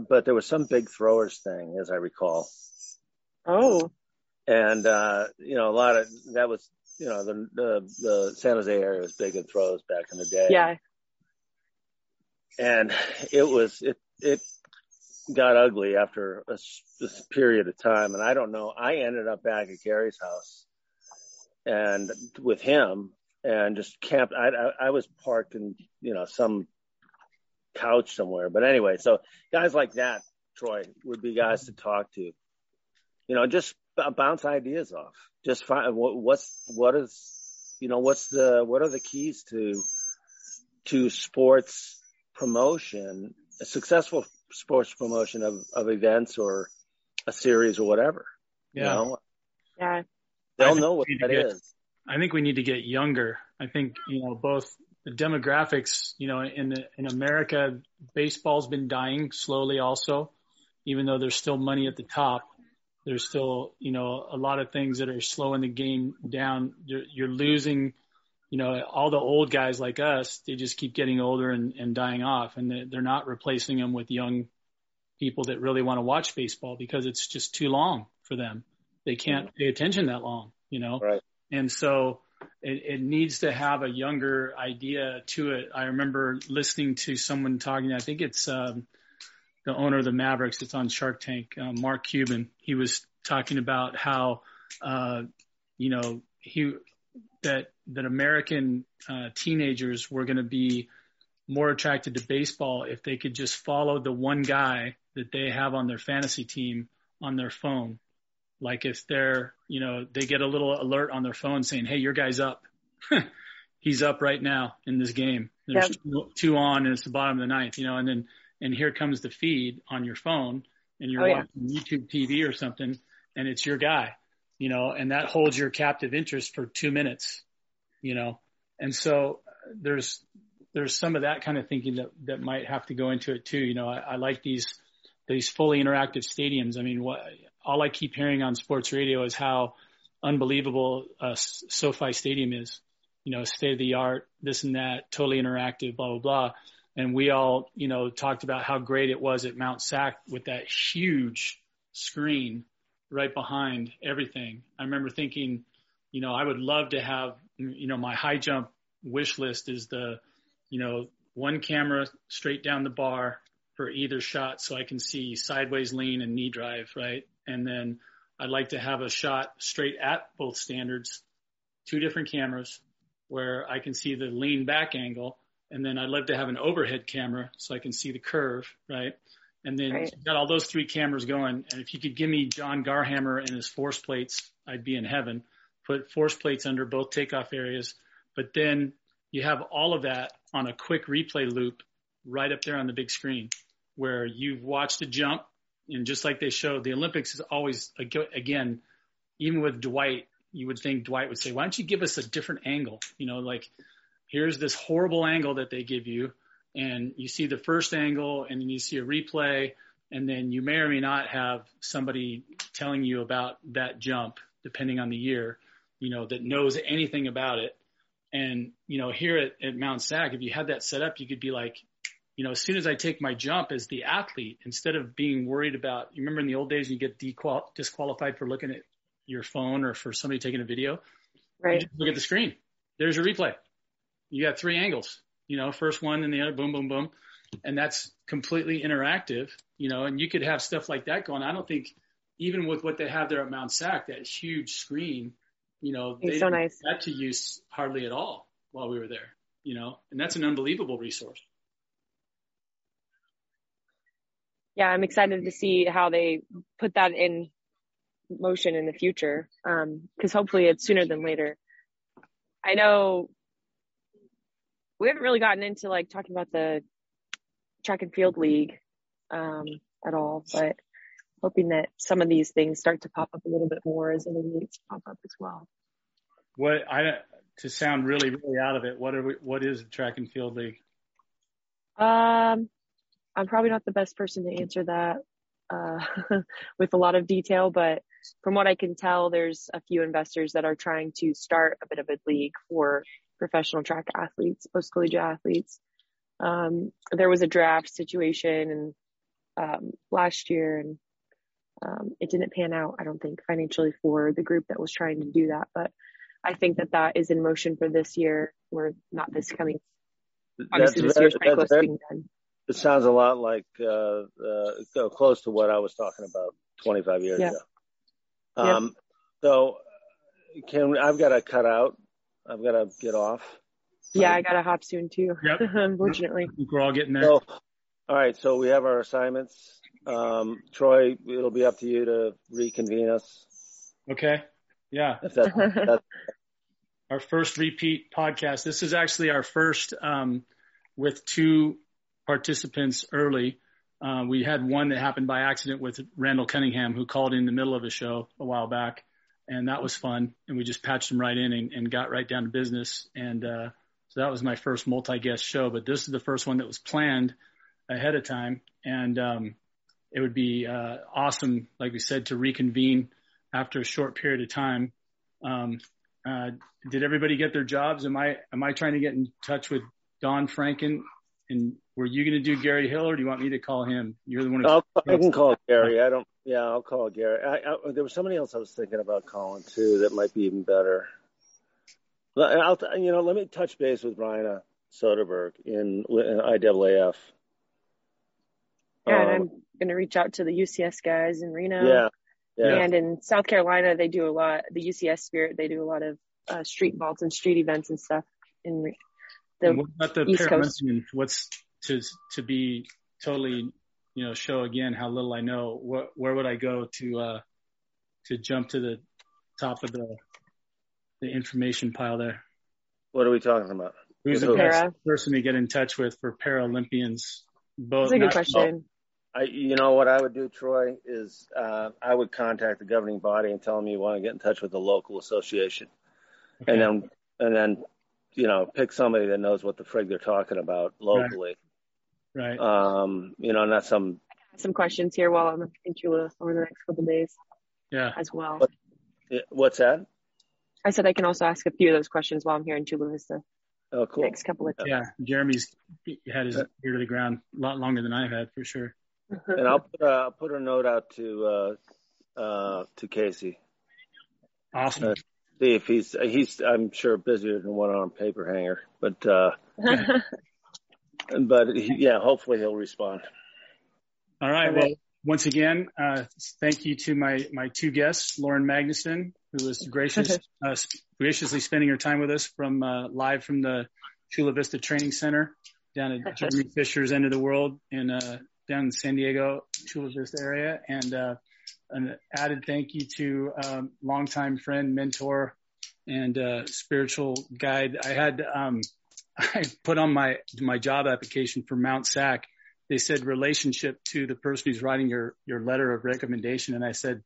but there was some big throwers thing, as I recall. Oh. And uh, you know, a lot of that was you know the the, the San Jose area was big in throws back in the day. Yeah. And it was it it got ugly after a, this period of time, and I don't know. I ended up back at Garry's house, and with him, and just camped. I, I, I was parked in, you know, some couch somewhere. But anyway, so guys like that, Troy, would be guys to talk to. You know, just bounce ideas off. Just find what, what's what is, you know, what's the what are the keys to to sports promotion, a successful sports promotion of of events or a series or whatever. Yeah. You know? Yeah. They'll know what that get, is. I think we need to get younger. I think, you know, both the demographics, you know, in in America, baseball's been dying slowly also, even though there's still money at the top. There's still, you know, a lot of things that are slowing the game down. You're, you're losing, you know, all the old guys like us, they just keep getting older and, and dying off and they're not replacing them with young people that really want to watch baseball because it's just too long for them. They can't mm-hmm. pay attention that long, you know? Right. And so it, it needs to have a younger idea to it. I remember listening to someone talking, I think it's, um, the owner of the Mavericks that's on Shark Tank, uh, Mark Cuban. He was talking about how, uh, you know, he, that, that American, uh, teenagers were going to be more attracted to baseball if they could just follow the one guy that they have on their fantasy team on their phone Like if they're, you know, they get a little alert on their phone saying, Hey, your guy's up. He's up right now in this game. There's yep. two, two, on and it's the bottom of the ninth, you know, and then, and here comes the feed on your phone and you're oh, watching yeah. YouTube TV or something and it's your guy, you know, and that holds your captive interest for two minutes, you know, and so uh, there's, there's some of that kind of thinking that, that might have to go into it too. You know, I, I like these, these fully interactive stadiums. I mean, what, all I keep hearing on sports radio is how unbelievable uh, SoFi Stadium is. You know, state of the art, this and that, totally interactive, blah blah blah. And we all, you know, talked about how great it was at Mount SAC with that huge screen right behind everything. I remember thinking, you know, I would love to have, you know, my high jump wish list is the, you know, one camera straight down the bar for either shot so I can see sideways lean and knee drive, right? And then I'd like to have a shot straight at both standards, two different cameras where I can see the lean back angle. And then I'd love to have an overhead camera so I can see the curve, right? And then right. got all those three cameras going. And if you could give me John Garhammer and his force plates, I'd be in heaven. Put force plates under both takeoff areas. But then you have all of that on a quick replay loop right up there on the big screen where you've watched a jump and just like they showed, the Olympics is always again, even with Dwight, you would think Dwight would say, "Why don't you give us a different angle?" You know, like here's this horrible angle that they give you, and you see the first angle, and then you see a replay, and then you may or may not have somebody telling you about that jump, depending on the year, you know, that knows anything about it. And you know, here at, at Mount SAC, if you had that set up, you could be like, you know, as soon as I take my jump as the athlete, instead of being worried about, you remember in the old days you get dequal- disqualified for looking at your phone or for somebody taking a video. Right. look at the screen. There's your replay. You got three angles, you know, first one and the other, boom, boom, boom. And that's completely interactive, you know, and you could have stuff like that going. I don't think even with what they have there at Mount SAC, that huge screen, you know, it's they so nice. that to use hardly at all while we were there, you know, and that's an unbelievable resource. Yeah, I'm excited to see how they put that in motion in the future. Um, cause hopefully it's sooner than later. I know we haven't really gotten into like talking about the track and field league, um, at all, but hoping that some of these things start to pop up a little bit more as other leagues pop up as well. What I, to sound really, really out of it, what are we, what is the track and field league? Um, I'm probably not the best person to answer that uh, with a lot of detail, but from what I can tell, there's a few investors that are trying to start a bit of a league for professional track athletes, post collegiate athletes. Um, there was a draft situation and um, last year, and um, it didn't pan out. I don't think financially for the group that was trying to do that, but I think that that is in motion for this year. Or not this coming. Obviously, that's, this year's to being done it sounds a lot like uh, uh, close to what I was talking about 25 years yeah. ago. Um, yeah. So, can I've got to cut out. I've got to get off. Yeah, I got to hop soon too. Yep. Unfortunately, we're all getting there. So, all right, so we have our assignments. Um, Troy, it'll be up to you to reconvene us. Okay. Yeah. That's, that's... our first repeat podcast. This is actually our first um, with two participants early. Uh, we had one that happened by accident with Randall Cunningham, who called in the middle of a show a while back, and that was fun. And we just patched him right in and, and got right down to business. And uh, so that was my first multi-guest show. But this is the first one that was planned ahead of time, and um, it would be uh, awesome, like we said, to reconvene after a short period of time. Um, uh, did everybody get their jobs? Am I am I trying to get in touch with Don Franken and were you going to do Garry Hill, or do you want me to call him? You're the one. Who I can call Garry. I don't. Yeah, I'll call Garry. I, I, there was somebody else I was thinking about calling too that might be even better. I'll, you know, let me touch base with Ryan Soderberg in, in IAAF. Yeah, um, and I'm going to reach out to the UCS guys in Reno. Yeah, yeah. And in South Carolina, they do a lot. The UCS Spirit, they do a lot of uh, street vaults and street events and stuff in the what about the East Coast. What's to to be totally, you know, show again how little I know. What where would I go to uh, to jump to the top of the the information pile there. What are we talking about? Who's the best person to get in touch with for Paralympians? Both. That's a good question. I, you know what I would do, Troy, is uh, I would contact the governing body and tell them you want to get in touch with the local association, okay. and then and then you know pick somebody that knows what the frig they're talking about locally. Right. right. Um, you know, not some some questions here while I'm in Chula over the next couple of days. Yeah. As well. What, what's that? I said I can also ask a few of those questions while I'm here in Chula Vista. Oh, cool. Next couple of days. Yeah, Jeremy's had his ear to the ground a lot longer than I've had for sure. and I'll put a, I'll put a note out to uh, uh, to Casey. Awesome. See if he's he's I'm sure busier than one arm paper hanger, but uh, but he, yeah, hopefully he'll respond. All right. Well, once again, uh, thank you to my my two guests, Lauren Magneson, who was gracious uh, graciously spending her time with us from uh, live from the Chula Vista Training Center down at Jeremy Fischer's end of the world in uh, down in San Diego, Chula Vista area, and uh, an added thank you to um, longtime friend, mentor, and uh, spiritual guide. I had um, I put on my my job application for Mount SAC. They said relationship to the person who's writing your your letter of recommendation, and I said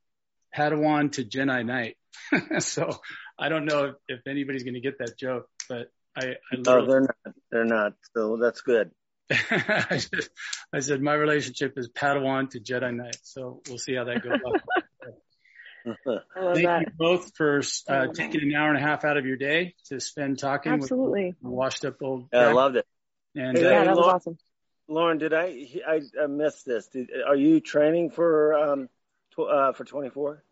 Padawan to Jedi Knight. so I don't know if, if anybody's going to get that joke, but I, I no, they're not. They're not. So that's good. I, said, I said my relationship is Padawan to Jedi Knight, so we'll see how that goes. Thank that. you both for uh, taking an hour and a half out of your day to spend talking Absolutely. with washed up old. Yeah, I loved it. And yeah, uh, that was awesome. Lauren, did I I, I missed this? Did, are you training for um tw- uh, for 24?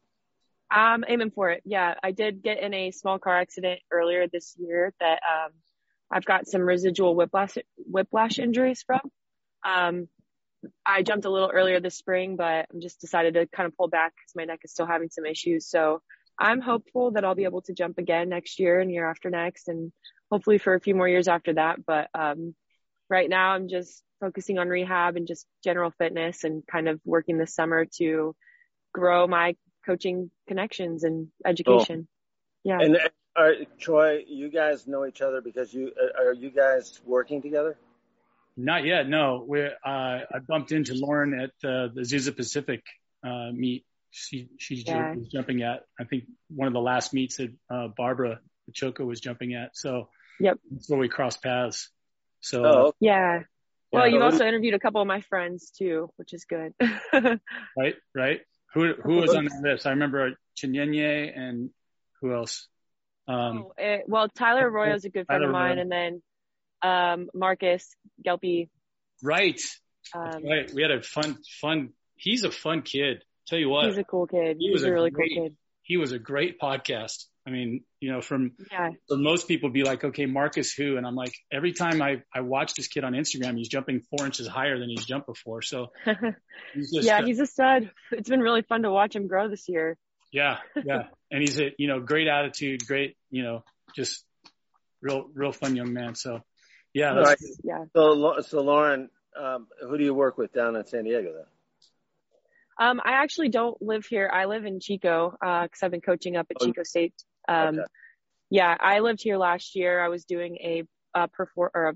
I'm aiming for it. Yeah, I did get in a small car accident earlier this year that um I've got some residual whiplash whiplash injuries from. Um, I jumped a little earlier this spring, but I'm just decided to kind of pull back because my neck is still having some issues. So I'm hopeful that I'll be able to jump again next year and year after next, and hopefully for a few more years after that. But um, right now, I'm just focusing on rehab and just general fitness and kind of working this summer to grow my coaching connections and education. Cool. Yeah. And are, Troy, you guys know each other because you are you guys working together? Not yet. No, we uh, I bumped into Lauren at uh, the Azusa Pacific uh, meet. She she's yeah. jumping at. I think one of the last meets that uh, Barbara Choco was jumping at. So yep, that's where we crossed paths. So oh, yeah. Well, yeah. you've also interviewed a couple of my friends too, which is good. right, right. Who who was on that list? I remember Chinyenye and who else? Um, oh, it, well, Tyler Arroyo is a good friend Tyler of mine, and then um, Marcus Gelpy. Right. Um, right. We had a fun, fun. He's a fun kid. Tell you what. He's a cool kid. He was a, a really great, cool kid. He was a great podcast. I mean, you know, from yeah. for most people be like, okay, Marcus who? And I'm like, every time I I watch this kid on Instagram, he's jumping four inches higher than he's jumped before. So he's just, yeah, he's a stud. It's been really fun to watch him grow this year. Yeah, yeah, and he's a you know great attitude, great you know just real real fun young man. So yeah, right. yeah. So so Lauren, um, who do you work with down in San Diego then? Um, I actually don't live here. I live in Chico because uh, I've been coaching up at oh, Chico State. Um, okay. Yeah, I lived here last year. I was doing a uh, perform or a,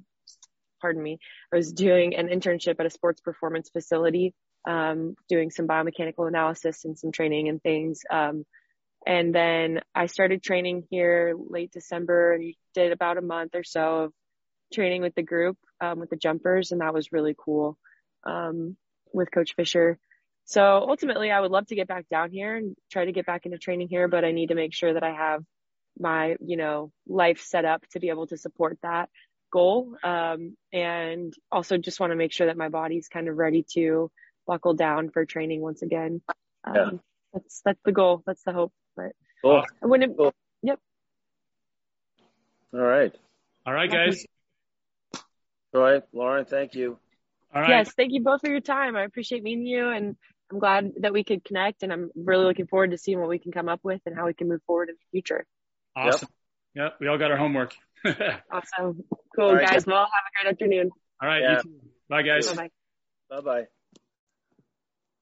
pardon me, I was doing an internship at a sports performance facility um, doing some biomechanical analysis and some training and things. Um, and then I started training here late December and did about a month or so of training with the group, um, with the jumpers. And that was really cool, um, with coach Fischer. So ultimately I would love to get back down here and try to get back into training here, but I need to make sure that I have my, you know, life set up to be able to support that goal. Um, and also just want to make sure that my body's kind of ready to buckle down for training once again. Um, yeah. That's that's the goal. That's the hope. But cool. when it, cool. yep. All right. All right, guys. All right, Lauren. Thank you. All right. Yes, thank you both for your time. I appreciate meeting you, and I'm glad that we could connect. And I'm really looking forward to seeing what we can come up with and how we can move forward in the future. Awesome. Yep, yep we all got our homework. awesome. Cool, right. guys. Well, have a great afternoon. All right. Yeah. Bye, guys. Bye bye. Bye bye.